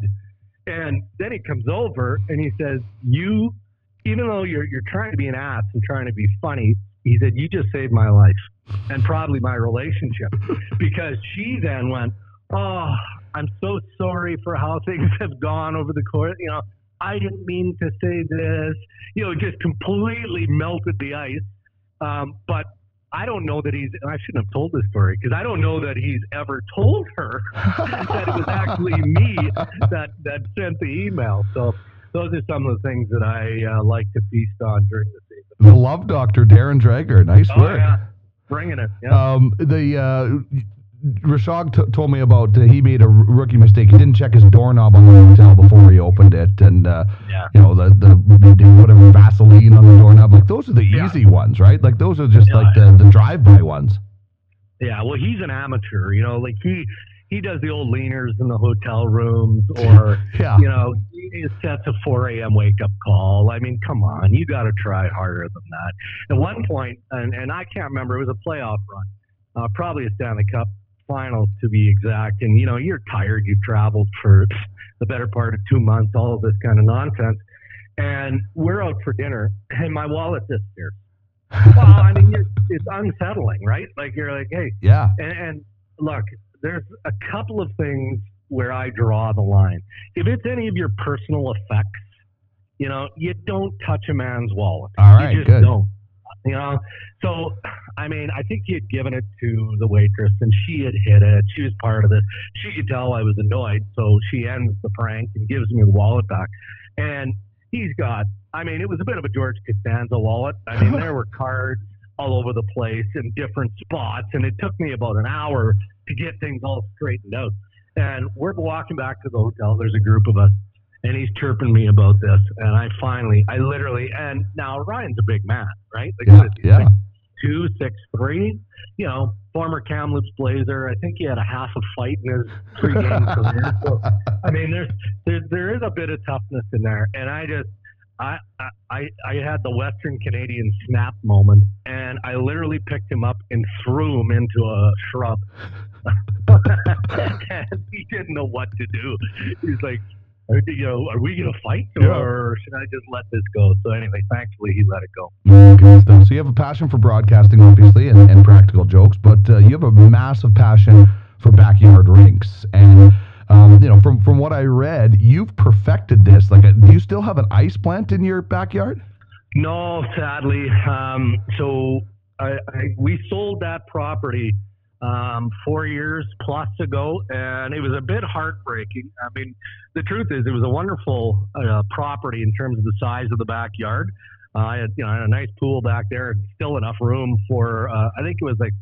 And then he comes over and he says, "You, even though you're you're trying to be an ass and trying to be funny, he said you just saved my life and probably my relationship because she then went, oh, I'm so sorry for how things have gone over the course. You know, I didn't mean to say this. You know, it just completely melted the ice. Um, but I don't know that he's, and I shouldn't have told this story because I don't know that he's ever told her that it was actually me that, that sent the email. So those are some of the things that I uh, like to feast on during the season. The love doctor, Darren Dreger. Nice Oh, work. yeah. Bringing it. Yeah. Um, the uh, Rishaug t- told me about uh, he made a rookie mistake. He didn't check his doorknob on the hotel before he opened it, and uh, Yeah. you know the the whatever Vaseline on the doorknob. Like those are the Yeah. easy ones, right? Like those are just Yeah. like the the drive by ones. Yeah, well, he's an amateur. You know, like he he does the old leaners in the hotel rooms, or you know, sets a 4 a.m. wake up call. I mean, come on, you got to try harder than that. At one point, and and I can't remember, it was a playoff run, uh, probably a Stanley Cup final to be exact. And you know, you're tired. You've traveled for the better part of two months, all of this kind of nonsense. And we're out for dinner, and my wallet disappears. Well, I mean, it's unsettling, right? Like you're like, hey, Yeah. and, and look, there's a couple of things where I draw the line. If it's any of your personal effects, you know, you don't touch a man's wallet. All right, you just good. don't. You know, so I mean, I think he had given it to the waitress, and she had hit it. She was part of this. She could tell I was annoyed, so she ends the prank and gives me the wallet back. And he's got, I mean, it was a bit of a George Costanza wallet. I mean, there were cards all over the place in different spots, and it took me about an hour to get things all straightened out. And we're walking back to the hotel. There's a group of us, and he's chirping me about this. And I finally, I literally, and now Ryan's a big man, right? Like, Yeah. what is he, Yeah. six two, six three. You know, former Kamloops Blazer. I think he had a half a fight in his three game career. So I mean, there's there, there is a bit of toughness in there, and I just. I, I I had the Western Canadian snap moment, and I literally picked him up and threw him into a shrub. and he didn't know what to do. He's like, you know, are we gonna fight or should I just let this go? So anyway, thankfully he let it go. Good stuff. So you have a passion for broadcasting, obviously, and, and practical jokes, but uh, you have a massive passion for backyard rinks. And um, you know, from from what I read, you've perfected this. Like, uh, do you still have an ice plant in your backyard? No, sadly. Um, so I, I, we sold that property um, four years plus ago, and it was a bit heartbreaking. I mean, the truth is, it was a wonderful uh, property in terms of the size of the backyard. Uh, I had, you know, I had a nice pool back there, and still enough room for. Uh, I think it was like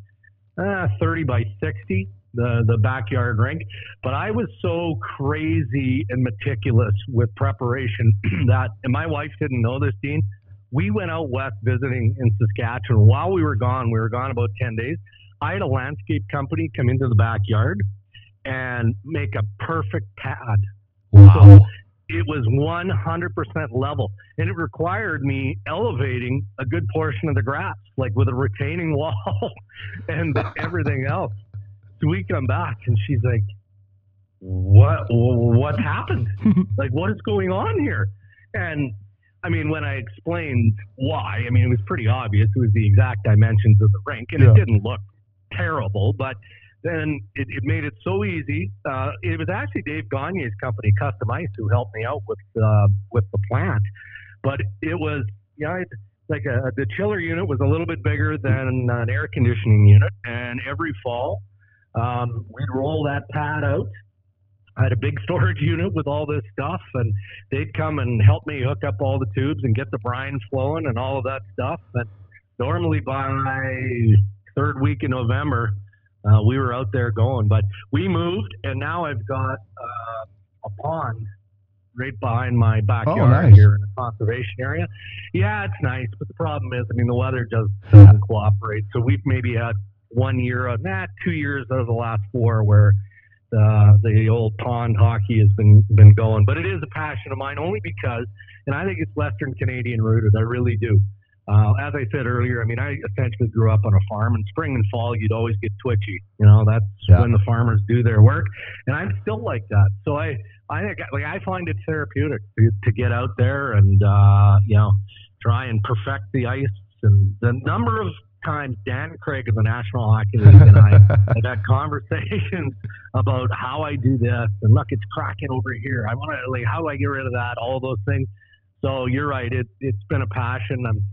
uh, 30 by 60 the the backyard rink. But I was so crazy and meticulous with preparation that, and my wife didn't know this, Dean. We went out west visiting in Saskatchewan. While we were gone, we were gone about 10 days. I had a landscape company come into the backyard and make a perfect pad. Wow. It was 100% level, and it required me elevating a good portion of the grass, like with a retaining wall and everything else. So we come back, and she's like, "What? What happened? like, what is going on here?" And I mean, when I explained why, I mean, it was pretty obvious. It was the exact dimensions of the rink, and Yeah. it didn't look terrible, but then it, it made it so easy. Uh, it was actually Dave Gagne's company, Custom Ice, who helped me out with uh, with the plant. But it was, know, it, like a, the chiller unit was a little bit bigger than an air conditioning unit, and every fall um, we'd roll that pad out. I had a big storage unit with all this stuff, and they'd come and help me hook up all the tubes and get the brine flowing and all of that stuff. And normally by third week in November, uh, we were out there going. But we moved, and now I've got uh, a pond right behind my backyard nice. here in a conservation area. Yeah, it's nice, but the problem is, I mean, the weather just doesn't cooperate. So we've maybe had one year, uh, nah, two years out of the last four where uh, the old pond hockey has been been going. But it is a passion of mine, only because, and I think it's Western Canadian rooted. I really do. Uh, as I said earlier, I mean, I essentially grew up on a farm. In spring and fall, you'd always get twitchy. You know, that's Yeah. when the farmers do their work, and I'm still like that. So I, I think, like, I find it therapeutic to, to get out there and, uh, you know, try and perfect the ice. And the number of times Dan Craig of the National Hockey League and I have had conversations about how I do this and look, it's cracking over here. I want to like how do I get rid of that? All those things. So you're right. It it's been a passion. I'm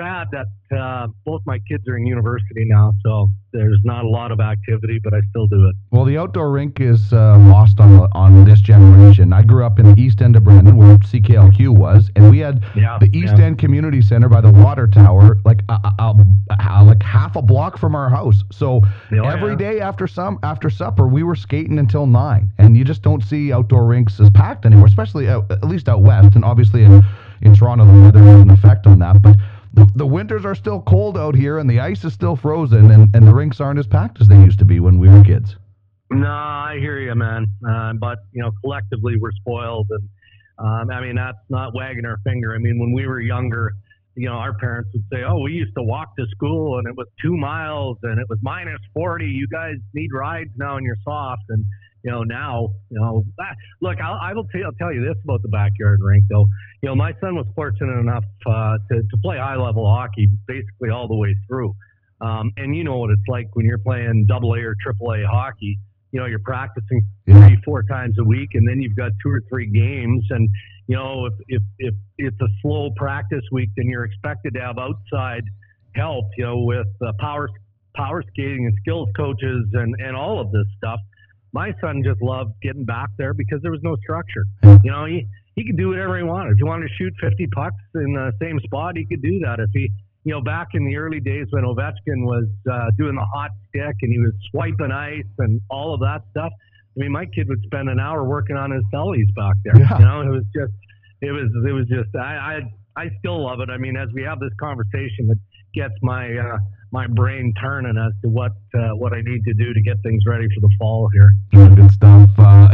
sad that uh, both my kids are in university now, so there's not a lot of activity, but I still do it. Well, the outdoor rink is uh, lost on on this generation. I grew up in the east end of Brandon, where CKLQ was, and we had Yeah, the East yeah. End Community Center by the water tower, like a, a, a- like half a block from our house. So Oh, every yeah. day after some after supper, we were skating until nine, and you just don't see outdoor rinks as packed anymore, especially out, at least out west, and obviously in, in Toronto the weather has an effect on that, but. The, the winters are still cold out here, and the ice is still frozen, and, and the rinks aren't as packed as they used to be when we were kids. No, I hear you, man. Uh, but you know, collectively we're spoiled, and um, I mean that's not wagging our finger. I mean, when we were younger, you know, our parents would say, "Oh, we used to walk to school, and it was two miles, and it was minus forty. You guys need rides now, and you're soft." And you know, now, you know, ah, look, I'll, I will tell, I'll tell you this about the backyard rink, though. You know, my son was fortunate enough uh, to to play high level hockey basically all the way through. Um, and you know what it's like when you're playing double A or triple A hockey you know, you're practicing three, four times a week, and then you've got two or three games. And you know, if if if it's a slow practice week, then you're expected to have outside help. You know, with uh, power power skating and skills coaches and and all of this stuff. My son just loved getting back there because there was no structure. You know, he he could do whatever he wanted. If he wanted to shoot 50 pucks in the same spot, he could do that. If he you know, back in the early days when Ovechkin was uh, doing the hot stick and he was swiping ice and all of that stuff. I mean, my kid would spend an hour working on his bellies back there. Yeah. You know, it was just, it was, it was just. I, I, I still love it. I mean, as we have this conversation, it gets my, uh, my brain turning as to what, uh, what I need to do to get things ready for the fall here. Good stuff. Uh,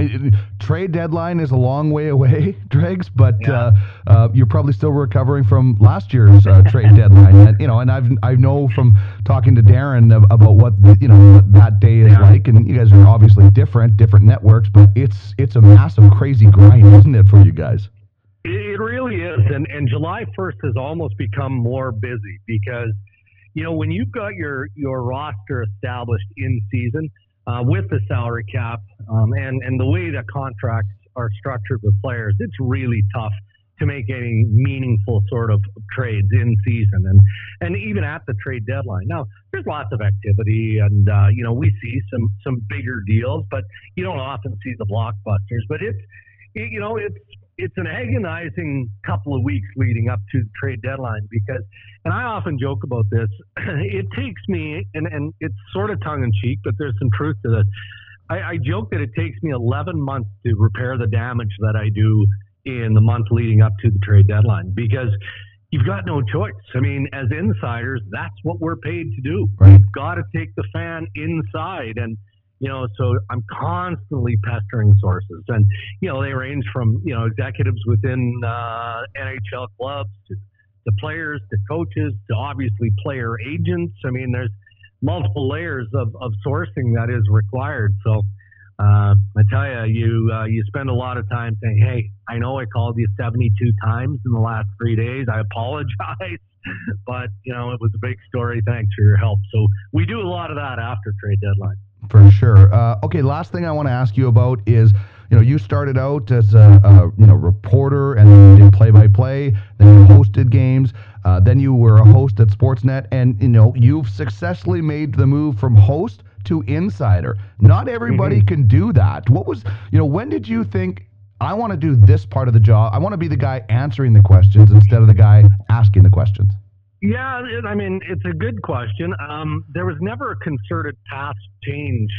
trade deadline is a long way away, Dregs, but Yeah. uh, uh, you're probably still recovering from last year's uh, trade deadline. And, you know, and I've I know from talking to Darren about what the, you know what that day is Yeah. like, and you guys are obviously different, different networks, but it's it's a massive, crazy grind, isn't it, for you guys? It, it really is, and and July first has almost become more busy because, you know, when you've got your your roster established in season uh, with the salary cap um, and and the way that contracts are structured with players, it's really tough to make any meaningful sort of trades in season and and even at the trade deadline. Now, there's lots of activity, and uh, you know we see some some bigger deals, but you don't often see the blockbusters. But it's it, you know it's it's an agonizing couple of weeks leading up to the trade deadline because, and I often joke about this. It takes me, and and it's sort of tongue in cheek, but there's some truth to this. I, I joke that it takes me 11 months to repair the damage that I do in the month leading up to the trade deadline because you've got no choice. I mean, as insiders, that's what we're paid to do. Right. We've got to take the fan inside. And, you know, so I'm constantly pestering sources. And, you know, they range from, you know, executives within uh, NHL clubs to, to players to coaches to obviously player agents. I mean, there's multiple layers of, of sourcing that is required. So, uh, I tell you, you uh, you spend a lot of time saying, "Hey, I know I called you 72 times in the last three days. I apologize, but you know it was a big story. Thanks for your help." So we do a lot of that after trade deadline. For sure. Uh, okay, last thing I want to ask you about is, you know, you started out as a, a you know reporter, and then you did play-by-play. Then you hosted games. Uh, then you were a host at Sportsnet, and you know you've successfully made the move from host to insider. Not everybody can do that. What was, you know, when did you think? I want to do this part of the job. I want to be the guy answering the questions instead of the guy asking the questions. Yeah, I mean, it's a good question. Um, there was never a concerted path change,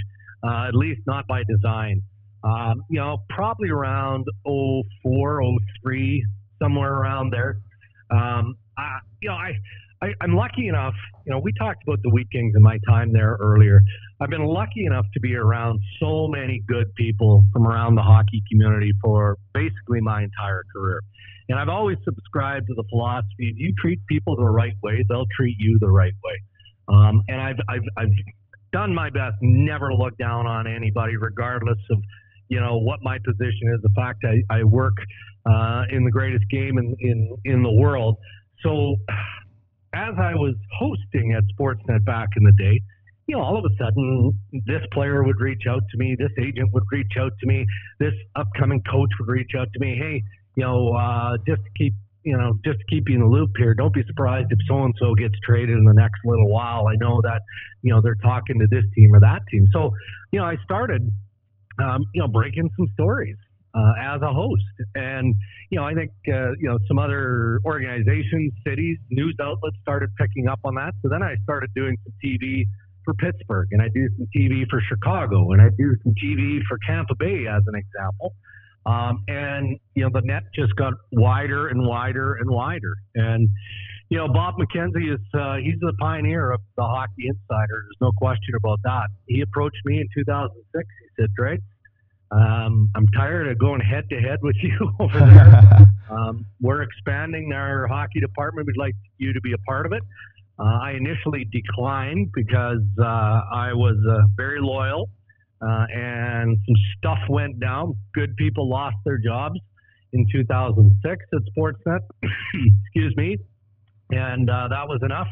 uh, at least not by design. Um, you know, probably around 04, 03, somewhere around there. Um, I, you know, I, I, I'm lucky enough, you know, we talked about the Wheat Kings in my time there earlier. I've been lucky enough to be around so many good people from around the hockey community for basically my entire career. And I've always subscribed to the philosophy: if you treat people the right way, they'll treat you the right way. Um, and I've, I've, I've done my best never to look down on anybody, regardless of, you know, what my position is. The fact I, I work uh, in the greatest game in, in, in the world. So, as I was hosting at Sportsnet back in the day, you know, all of a sudden, this player would reach out to me, this agent would reach out to me, this upcoming coach would reach out to me. Hey, you know, uh, just to keep, you know, just to keep you in the loop here. Don't be surprised if so and so gets traded in the next little while. I know that, you know, they're talking to this team or that team. So, you know, I started, um, you know, breaking some stories. uh, as a host. And, you know, I think, uh, you know, some other organizations, cities, news outlets started picking up on that. So then I started doing some TV for Pittsburgh and I do some TV for Chicago and I do some TV for Tampa Bay as an example. Um, and, you know, the net just got wider and wider and wider. And, you know, Bob McKenzie is, uh, he's the pioneer of the Hockey Insider. There's no question about that. He approached me in 2006. He said, Drake, um, I'm tired of going head to head with you over there. um, we're expanding our hockey department. We'd like you to be a part of it. Uh, I initially declined because uh, I was uh, very loyal uh, and some stuff went down. Good people lost their jobs in 2006 at Sportsnet. Excuse me. And uh, that was enough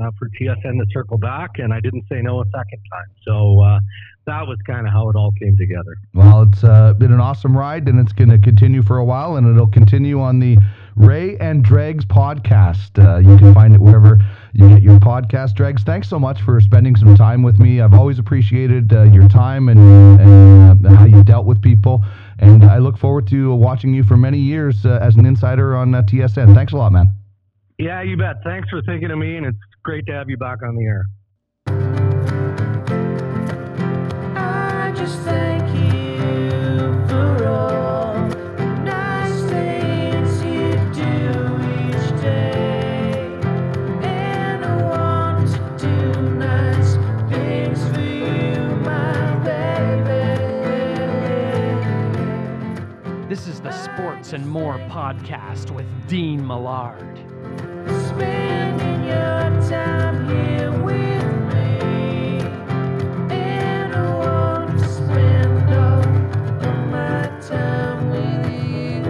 uh, for TSN to circle back, and I didn't say no a second time. So uh, that was kind of how it all came together. Well, it's uh, been an awesome ride, and it's going to continue for a while, and it'll continue on the Ray and Dregs podcast. Uh, you can find it wherever you get your podcast, Dregs. Thanks so much for spending some time with me. I've always appreciated uh, your time and, and uh, how you dealt with people, and I look forward to watching you for many years uh, as an insider on uh, TSN. Thanks a lot, man. Yeah, you bet. Thanks for thinking of me, and it's great to have you back on the air. Sports and More podcast with Dean Millard. Spending your time here with me. And I want to spend all of my time with you.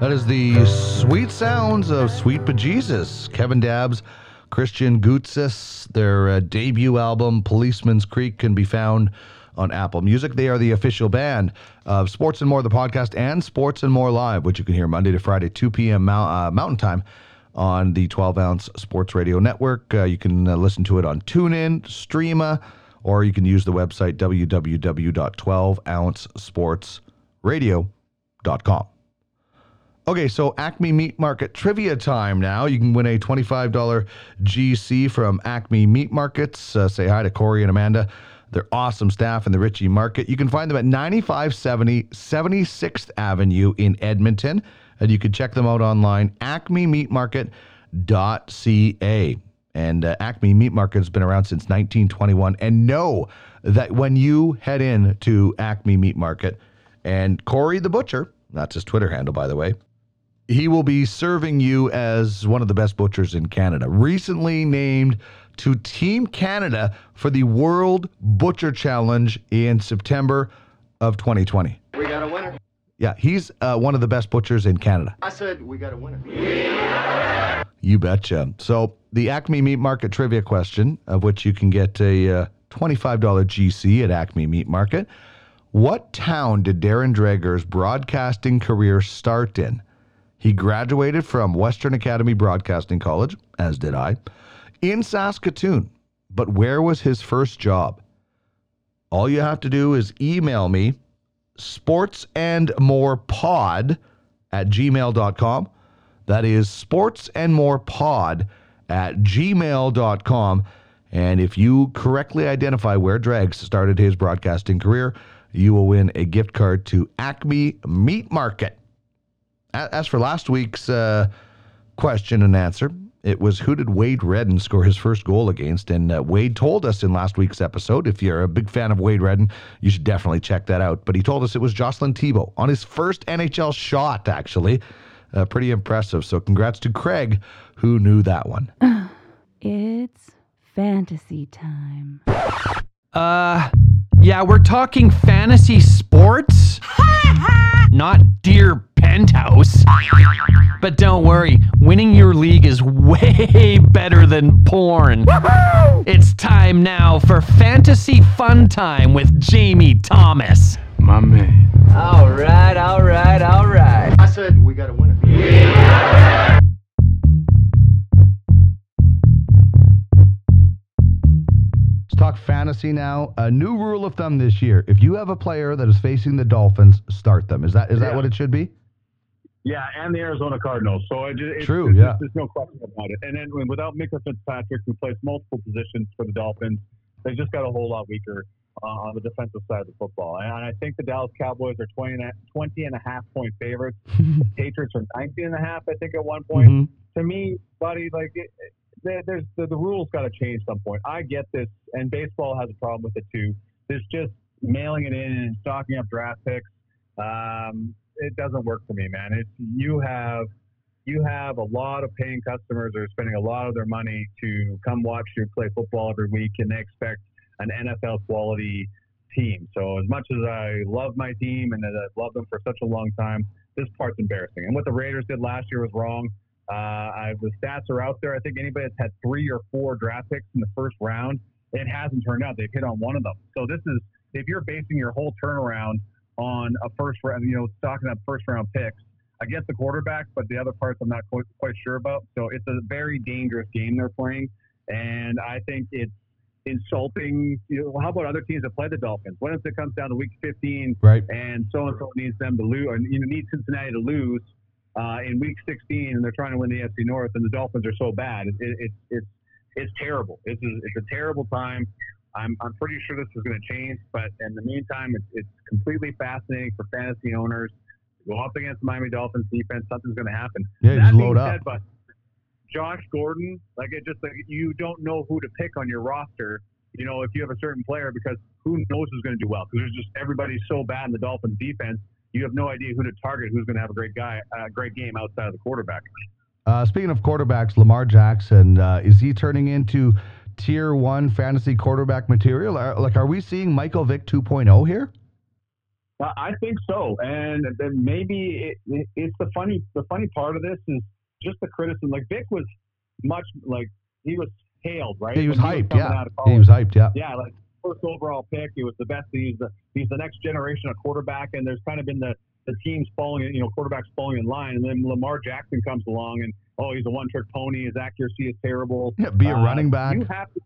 That is the sweet sounds of Sweet Bejesus. Kevin Dabbs, Christian Gutsis. Their uh, debut album, Policeman's Creek, can be found on Apple Music. They are the official band of Sports and More, the podcast, and Sports and More Live, which you can hear Monday to Friday, 2 p.m. Mou- uh, Mountain Time on the 12 ounce Sports Radio Network. Uh, you can uh, listen to it on TuneIn, Streema, or you can use the website www.12ouncesportsradio.com. Okay, so Acme Meat Market trivia time now. You can win a $25 GC from Acme Meat Markets. Uh, say hi to Corey and Amanda. They're awesome staff in the Ritchie Market. You can find them at 9570 76th Avenue in Edmonton. And you can check them out online, acmemeatmarket.ca. And uh, Acme Meat Market has been around since 1921. And know that when you head in to Acme Meat Market, and Corey the Butcher, that's his Twitter handle, by the way, he will be serving you as one of the best butchers in Canada. Recently named to Team Canada for the World Butcher Challenge in September of 2020. We got a winner. Yeah, he's uh, one of the best butchers in Canada. I said we got a winner. You betcha. So, the Acme Meat Market trivia question, of which you can get a uh, $25 GC at Acme Meat Market. What town did Darren Dreger's broadcasting career start in? He graduated from Western Academy Broadcasting College, as did I, in Saskatoon. But where was his first job? All you have to do is email me sportsandmorepod at gmail.com. That is sportsandmorepod at gmail.com. And if you correctly identify where Dregs started his broadcasting career, you will win a gift card to Acme Meat Market. As for last week's uh, question and answer, it was who did Wade Redden score his first goal against? And uh, Wade told us in last week's episode. If you're a big fan of Wade Redden, you should definitely check that out. But he told us it was Jocelyn Thibault on his first NHL shot, actually. Uh, pretty impressive. So congrats to Craig, who knew that one. It's fantasy time. Uh, yeah, we're talking fantasy sports? Not Dear Penthouse. But don't worry, winning your league is way better than porn. It's time now for Fantasy Fun Time with Jamie Thomas. My man. All right, all right, all right. I said we got a winner. Let's talk fantasy now. A new rule of thumb this year: if you have a player that is facing the Dolphins, start them. Is that is that what it should be? Yeah, and the Arizona Cardinals. So it, it, True, it's- yeah. There's no question about it. And then without Minkah Fitzpatrick, who plays multiple positions for the Dolphins, they just got a whole lot weaker uh, on the defensive side of the football. And I think the Dallas Cowboys are 20 and a, 20 and a half point favorites. the Patriots are 19 and a half, I think, at one point. Mhm. To me, buddy, like it, it- there, there's the, the rules got to change some point. I get this, and baseball has a problem with it too. There's just mailing it in and stocking up draft picks. Um, it doesn't work for me, man. It's you have you have a lot of paying customers are spending a lot of their money to come watch you play football every week, and they expect an NFL quality team. So as much as I love my team and that I've loved them for such a long time, this part's embarrassing. And what the Raiders did last year was wrong. Uh, I, the stats are out there. I think anybody that's had three or four draft picks in the first round, it hasn't turned out. They've hit on one of them. So this is if you're basing your whole turnaround on a first round, you know, stocking up first round picks. I get the quarterback, but the other parts I'm not quite, quite sure about. So it's a very dangerous game they're playing, and I think it's insulting. You know, how about other teams that play the Dolphins? What if it comes down to week 15 Right. and so and so needs them to lose, and you know, need Cincinnati to lose uh, in week 16, and they're trying to win the NFC North, and the Dolphins are so bad. It, it, it's it's it's terrible. It's a, it's a terrible time. I'm, I'm pretty sure this is going to change, but in the meantime, it's, it's completely fascinating for fantasy owners. Go up against the Miami Dolphins defense, something's going to happen. Yeah, that just load up. said, but Josh Gordon, like it just like you don't know who to pick on your roster. You know, if you have a certain player, because who knows who's going to do well? Because there's just everybody's so bad in the Dolphins defense. You have no idea who to target, who's going to have a great guy, a great game outside of the quarterback. Uh, speaking of quarterbacks, Lamar Jackson uh, is he turning into tier one fantasy quarterback material? Are, like, are we seeing Michael Vick 2.0 here? I think so, and then maybe it, it, it's the funny. The funny part of this is just the criticism. Like Vick was much like he was hailed, right? Yeah, he was When hyped. coming Yeah, out he was hyped. Yeah. yeah, like first overall pick. He was the best. He's the he's the next generation of quarterback, and there's kind of been the the teams falling, you know, quarterbacks falling in line, and then Lamar Jackson comes along, and oh, he's a one trick pony. His accuracy is terrible. Yeah, be a Uh, running back. You have to,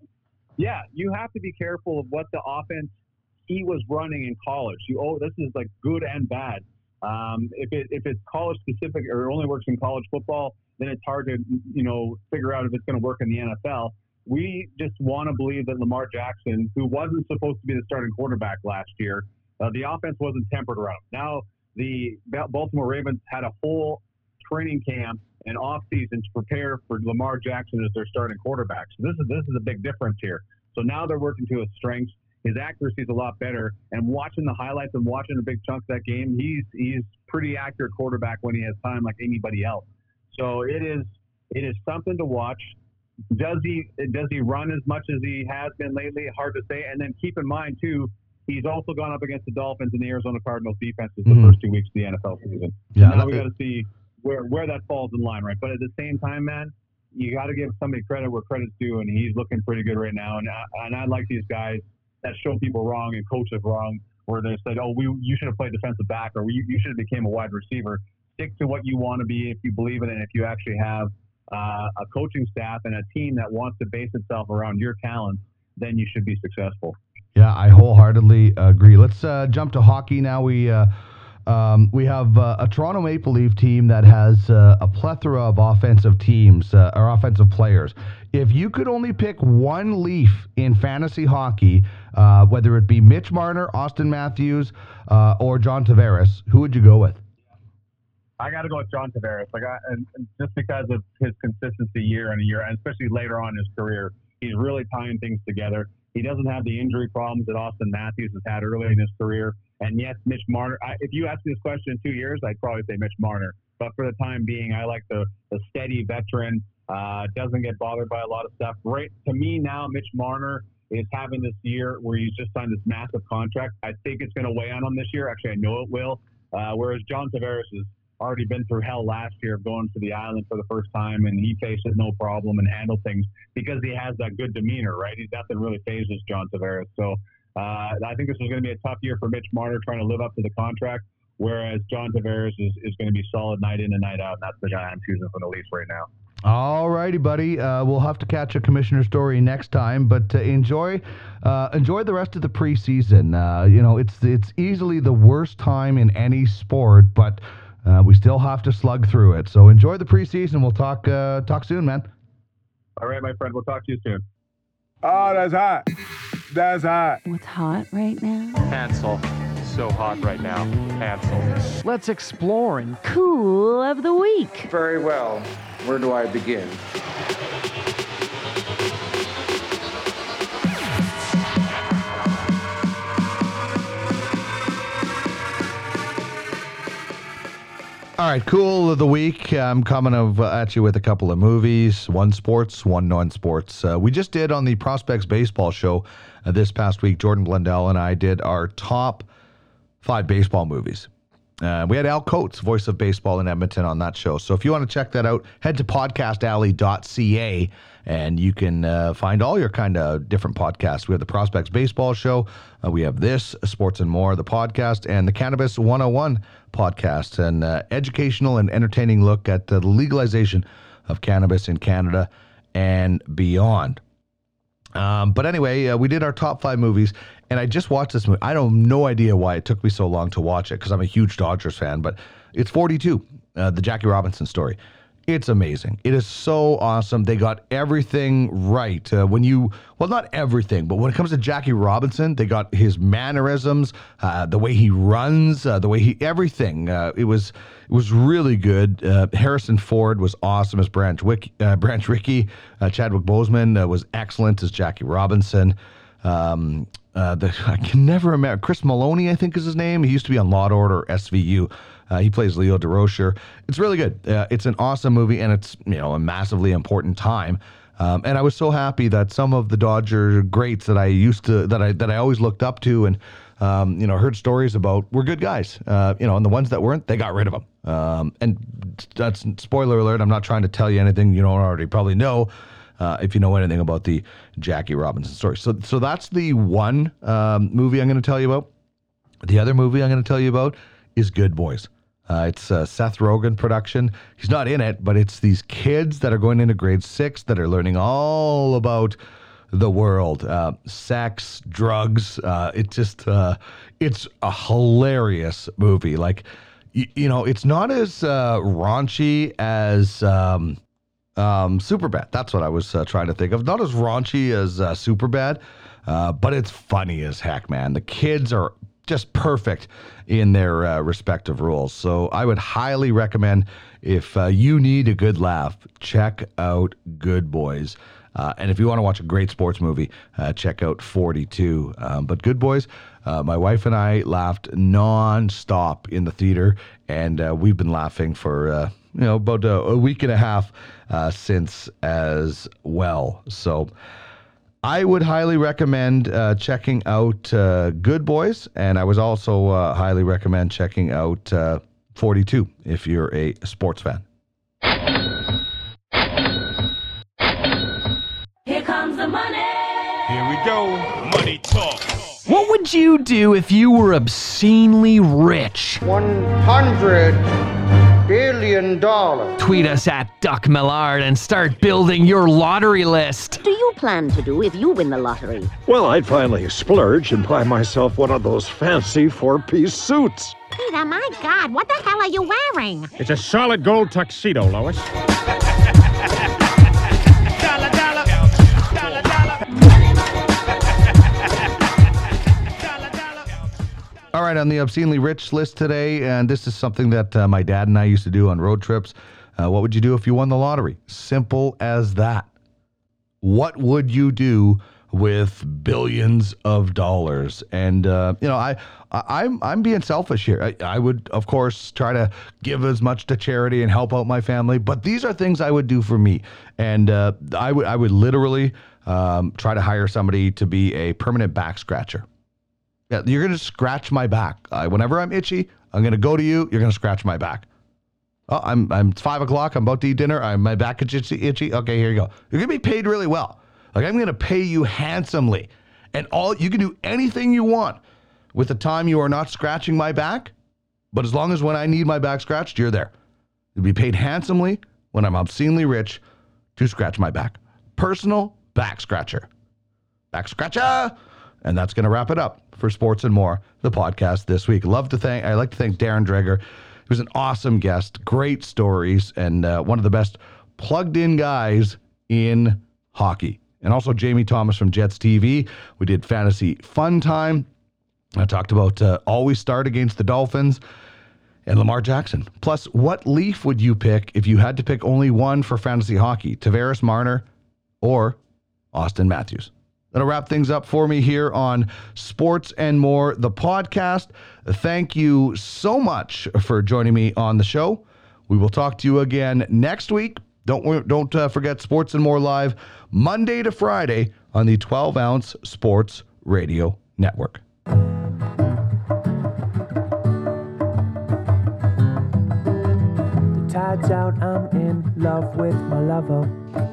yeah, you have to be careful of what the offense he was running in college. You oh, this is like good and bad. Um, if it if it's college specific or only works in college football, then it's hard to you know figure out if it's going to work in the NFL. We just want to believe that Lamar Jackson, who wasn't supposed to be the starting quarterback last year, uh, the offense wasn't tempered around. Now the Baltimore Ravens had a whole training camp and off season to prepare for Lamar Jackson as their starting quarterback. So this is this is a big difference here. So now they're working to his strengths. His accuracy is a lot better. And watching the highlights and watching a big chunk of that game, he's he's pretty accurate quarterback when he has time, like anybody else. So it is it is something to watch. Does he does he run as much as he has been lately? Hard to say. And then keep in mind too, he's also gone up against the Dolphins and the Arizona Cardinals defenses the Mhm. first two weeks of the NFL season. Yeah, now we got to see where where that falls in line, right? But at the same time, man, you got to give somebody credit where credit's due, and he's looking pretty good right now. And I, and I like these guys that show people wrong and coach coaches wrong, where they said, "Oh, we you should have played defensive back, or you, you should have became a wide receiver." Stick to what you want to be if you believe in it, and if you actually have uh, a coaching staff and a team that wants to base itself around your talents, then you should be successful. Yeah, I wholeheartedly agree. Let's uh, jump to hockey now. We uh, um, we have uh, a Toronto Maple Leaf team that has uh, a plethora of offensive teams uh, or offensive players. If you could only pick one Leaf in fantasy hockey, uh, whether it be Mitch Marner, Auston Matthews, or John Tavares, who would you go with? I got to go with John Tavares. Like, I, and just because of his consistency year and year, and especially later on in his career, he's really tying things together. He doesn't have the injury problems that Auston Matthews has had early in his career. And yes, Mitch Marner. I, if you asked me this question in two years, I'd probably say Mitch Marner. But for the time being, I like the the steady veteran. Uh, doesn't get bothered by a lot of stuff. Right to me now, Mitch Marner is having this year where he's just signed this massive contract. I think it's going to weigh on him this year. Actually, I know it will. Uh, whereas John Tavares has already been through hell last year of going to the island for the first time, and he faced it no problem and handled things because he has that good demeanor, right? He's nothing really phases John Tavares. So uh, I think this is going to be a tough year for Mitch Marner trying to live up to the contract, whereas John Tavares is, is going to be solid night in and night out, and that's the guy I'm choosing for the Leafs right now. All righty, buddy. Uh, we'll have to catch a commissioner story next time, but uh, enjoy uh, enjoy the rest of the preseason. Uh, you know, it's it's easily the worst time in any sport, but uh, we still have to slug through it. So enjoy the preseason. We'll talk uh, talk soon, man. All right, my friend. We'll talk to you soon. Oh, that's hot. That's hot. What's hot right now? Hansel. So hot right now. Hansel. Let's explore and Cool of the week. Very well. Where do I begin? All right, cool of the week. I'm coming of, uh, at you with a couple of movies, one sports, one non-sports. Uh, we just did on the Prospects Baseball Show uh, this past week. Jordan Blundell and I did our top five baseball movies. Uh, we had Al Coates, voice of baseball in Edmonton, on that show. So if you want to check that out, head to podcastalley.ca and you can uh, find all your kind of different podcasts. We have the Prospects Baseball Show, uh, we have this, Sports and More, the podcast, and the Cannabis 101 podcast, an uh, educational and entertaining look at the legalization of cannabis in Canada and beyond. Um, but anyway, uh, we did our top five movies, and I just watched this movie. I don't have no idea why it took me so long to watch it because I'm a huge Dodgers fan, but it's 42, uh, the Jackie Robinson story. It's amazing. It is so awesome. They got everything right. Uh, when you, well, not everything, but when it comes to Jackie Robinson, they got his mannerisms, uh, the way he runs, uh, the way he, everything. Uh, it was, it was really good. Uh, Harrison Ford was awesome as Branch Wick, uh, Branch Rickey. Chadwick Boseman was excellent as Jackie Robinson. Um, the, I can never remember. Chris Meloni, I think is his name. He used to be on Law and Order SVU. Uh, he plays Leo Durocher. It's really good. Uh, it's an awesome movie, and it's you know a massively important time. Um, and I was so happy that some of the Dodger greats that I used to that I that I always looked up to and um, you know heard stories about were good guys. Uh, you know, and the ones that weren't, they got rid of them. Um, and that's spoiler alert. I'm not trying to tell you anything you don't already probably know. Uh, if you know anything about the Jackie Robinson story, so so that's the one um, movie I'm going to tell you about. The other movie I'm going to tell you about is Good Boys. Uh, it's a Seth Rogen production. He's not in it, but it's these kids that are going into grade six that are learning all about the world, uh, sex, drugs. Uh, it just, uh, it's a hilarious movie. Like, you, you know, it's not as uh, raunchy as um, um, Superbad. That's what I was uh, trying to think of. Not as raunchy as uh, Superbad, uh, but it's funny as heck, man. The kids are just perfect in their uh, respective roles. So I would highly recommend if uh, you need a good laugh, check out Good Boys. Uh, and if you want to watch a great sports movie, uh, check out 42. Um, but Good Boys, uh, my wife and I laughed nonstop in the theater, and uh, we've been laughing for you know about a, a week and a half since as well. So. I would highly recommend uh, checking out uh, Good Boys, and I was also uh, highly recommend checking out uh, 42 if you're a sports fan. Here comes the money. Here we go. Money talk. What would you do if you were obscenely rich? 100 billion dollars. Tweet us at Duck Millard and start building your lottery list. What do you plan to do if you win the lottery? Well, I'd finally splurge and buy myself one of those fancy four piece suits. Peter, my God, what the hell are you wearing? It's a solid gold tuxedo, Lois. All right, on the obscenely rich list today, and this is something that uh, my dad and I used to do on road trips. Uh, what would you do if you won the lottery? Simple as that. What would you do with billions of dollars? And uh, you know, I, I I'm I'm being selfish here. I, I would, of course, try to give as much to charity and help out my family. But these are things I would do for me, and uh, I would I would literally um, try to hire somebody to be a permanent back scratcher. Yeah, you're gonna scratch my back. Uh, whenever I'm itchy, I'm gonna go to you. You're gonna scratch my back. Oh, I'm I'm five o'clock. I'm about to eat dinner. I'm my back is itchy. itchy. Okay, here you go. You're gonna be paid really well. Like I'm gonna pay you handsomely, and all you can do anything you want with the time you are not scratching my back. But as long as when I need my back scratched, you're there. You'll be paid handsomely when I'm obscenely rich to scratch my back. Personal back scratcher. Back scratcher. And that's going to wrap it up for Sports and More, the podcast this week. Love to thank, I like to thank Darren Dreger. He was an awesome guest, great stories, and uh, one of the best plugged in guys in hockey. And also Jamie Thomas from Jets TV. We did Fantasy Fun Time. I talked about uh, always start against the Dolphins and Lamar Jackson. Plus, what leaf would you pick if you had to pick only one for fantasy hockey? Tavares Marner or Auston Matthews? That'll wrap things up for me here on Sports and More, the podcast. Thank you so much for joining me on the show. We will talk to you again next week. Don't don't uh, forget Sports and More live Monday to Friday on the 12 ounce Sports Radio Network. The tide's out, I'm in love with my lover.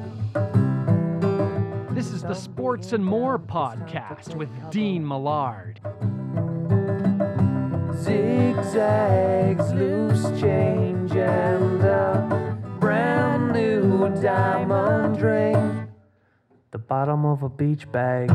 This is the Sports and More podcast with Dean Millard. Zigzags, loose change, and a brand new diamond ring. The bottom of a beach bag.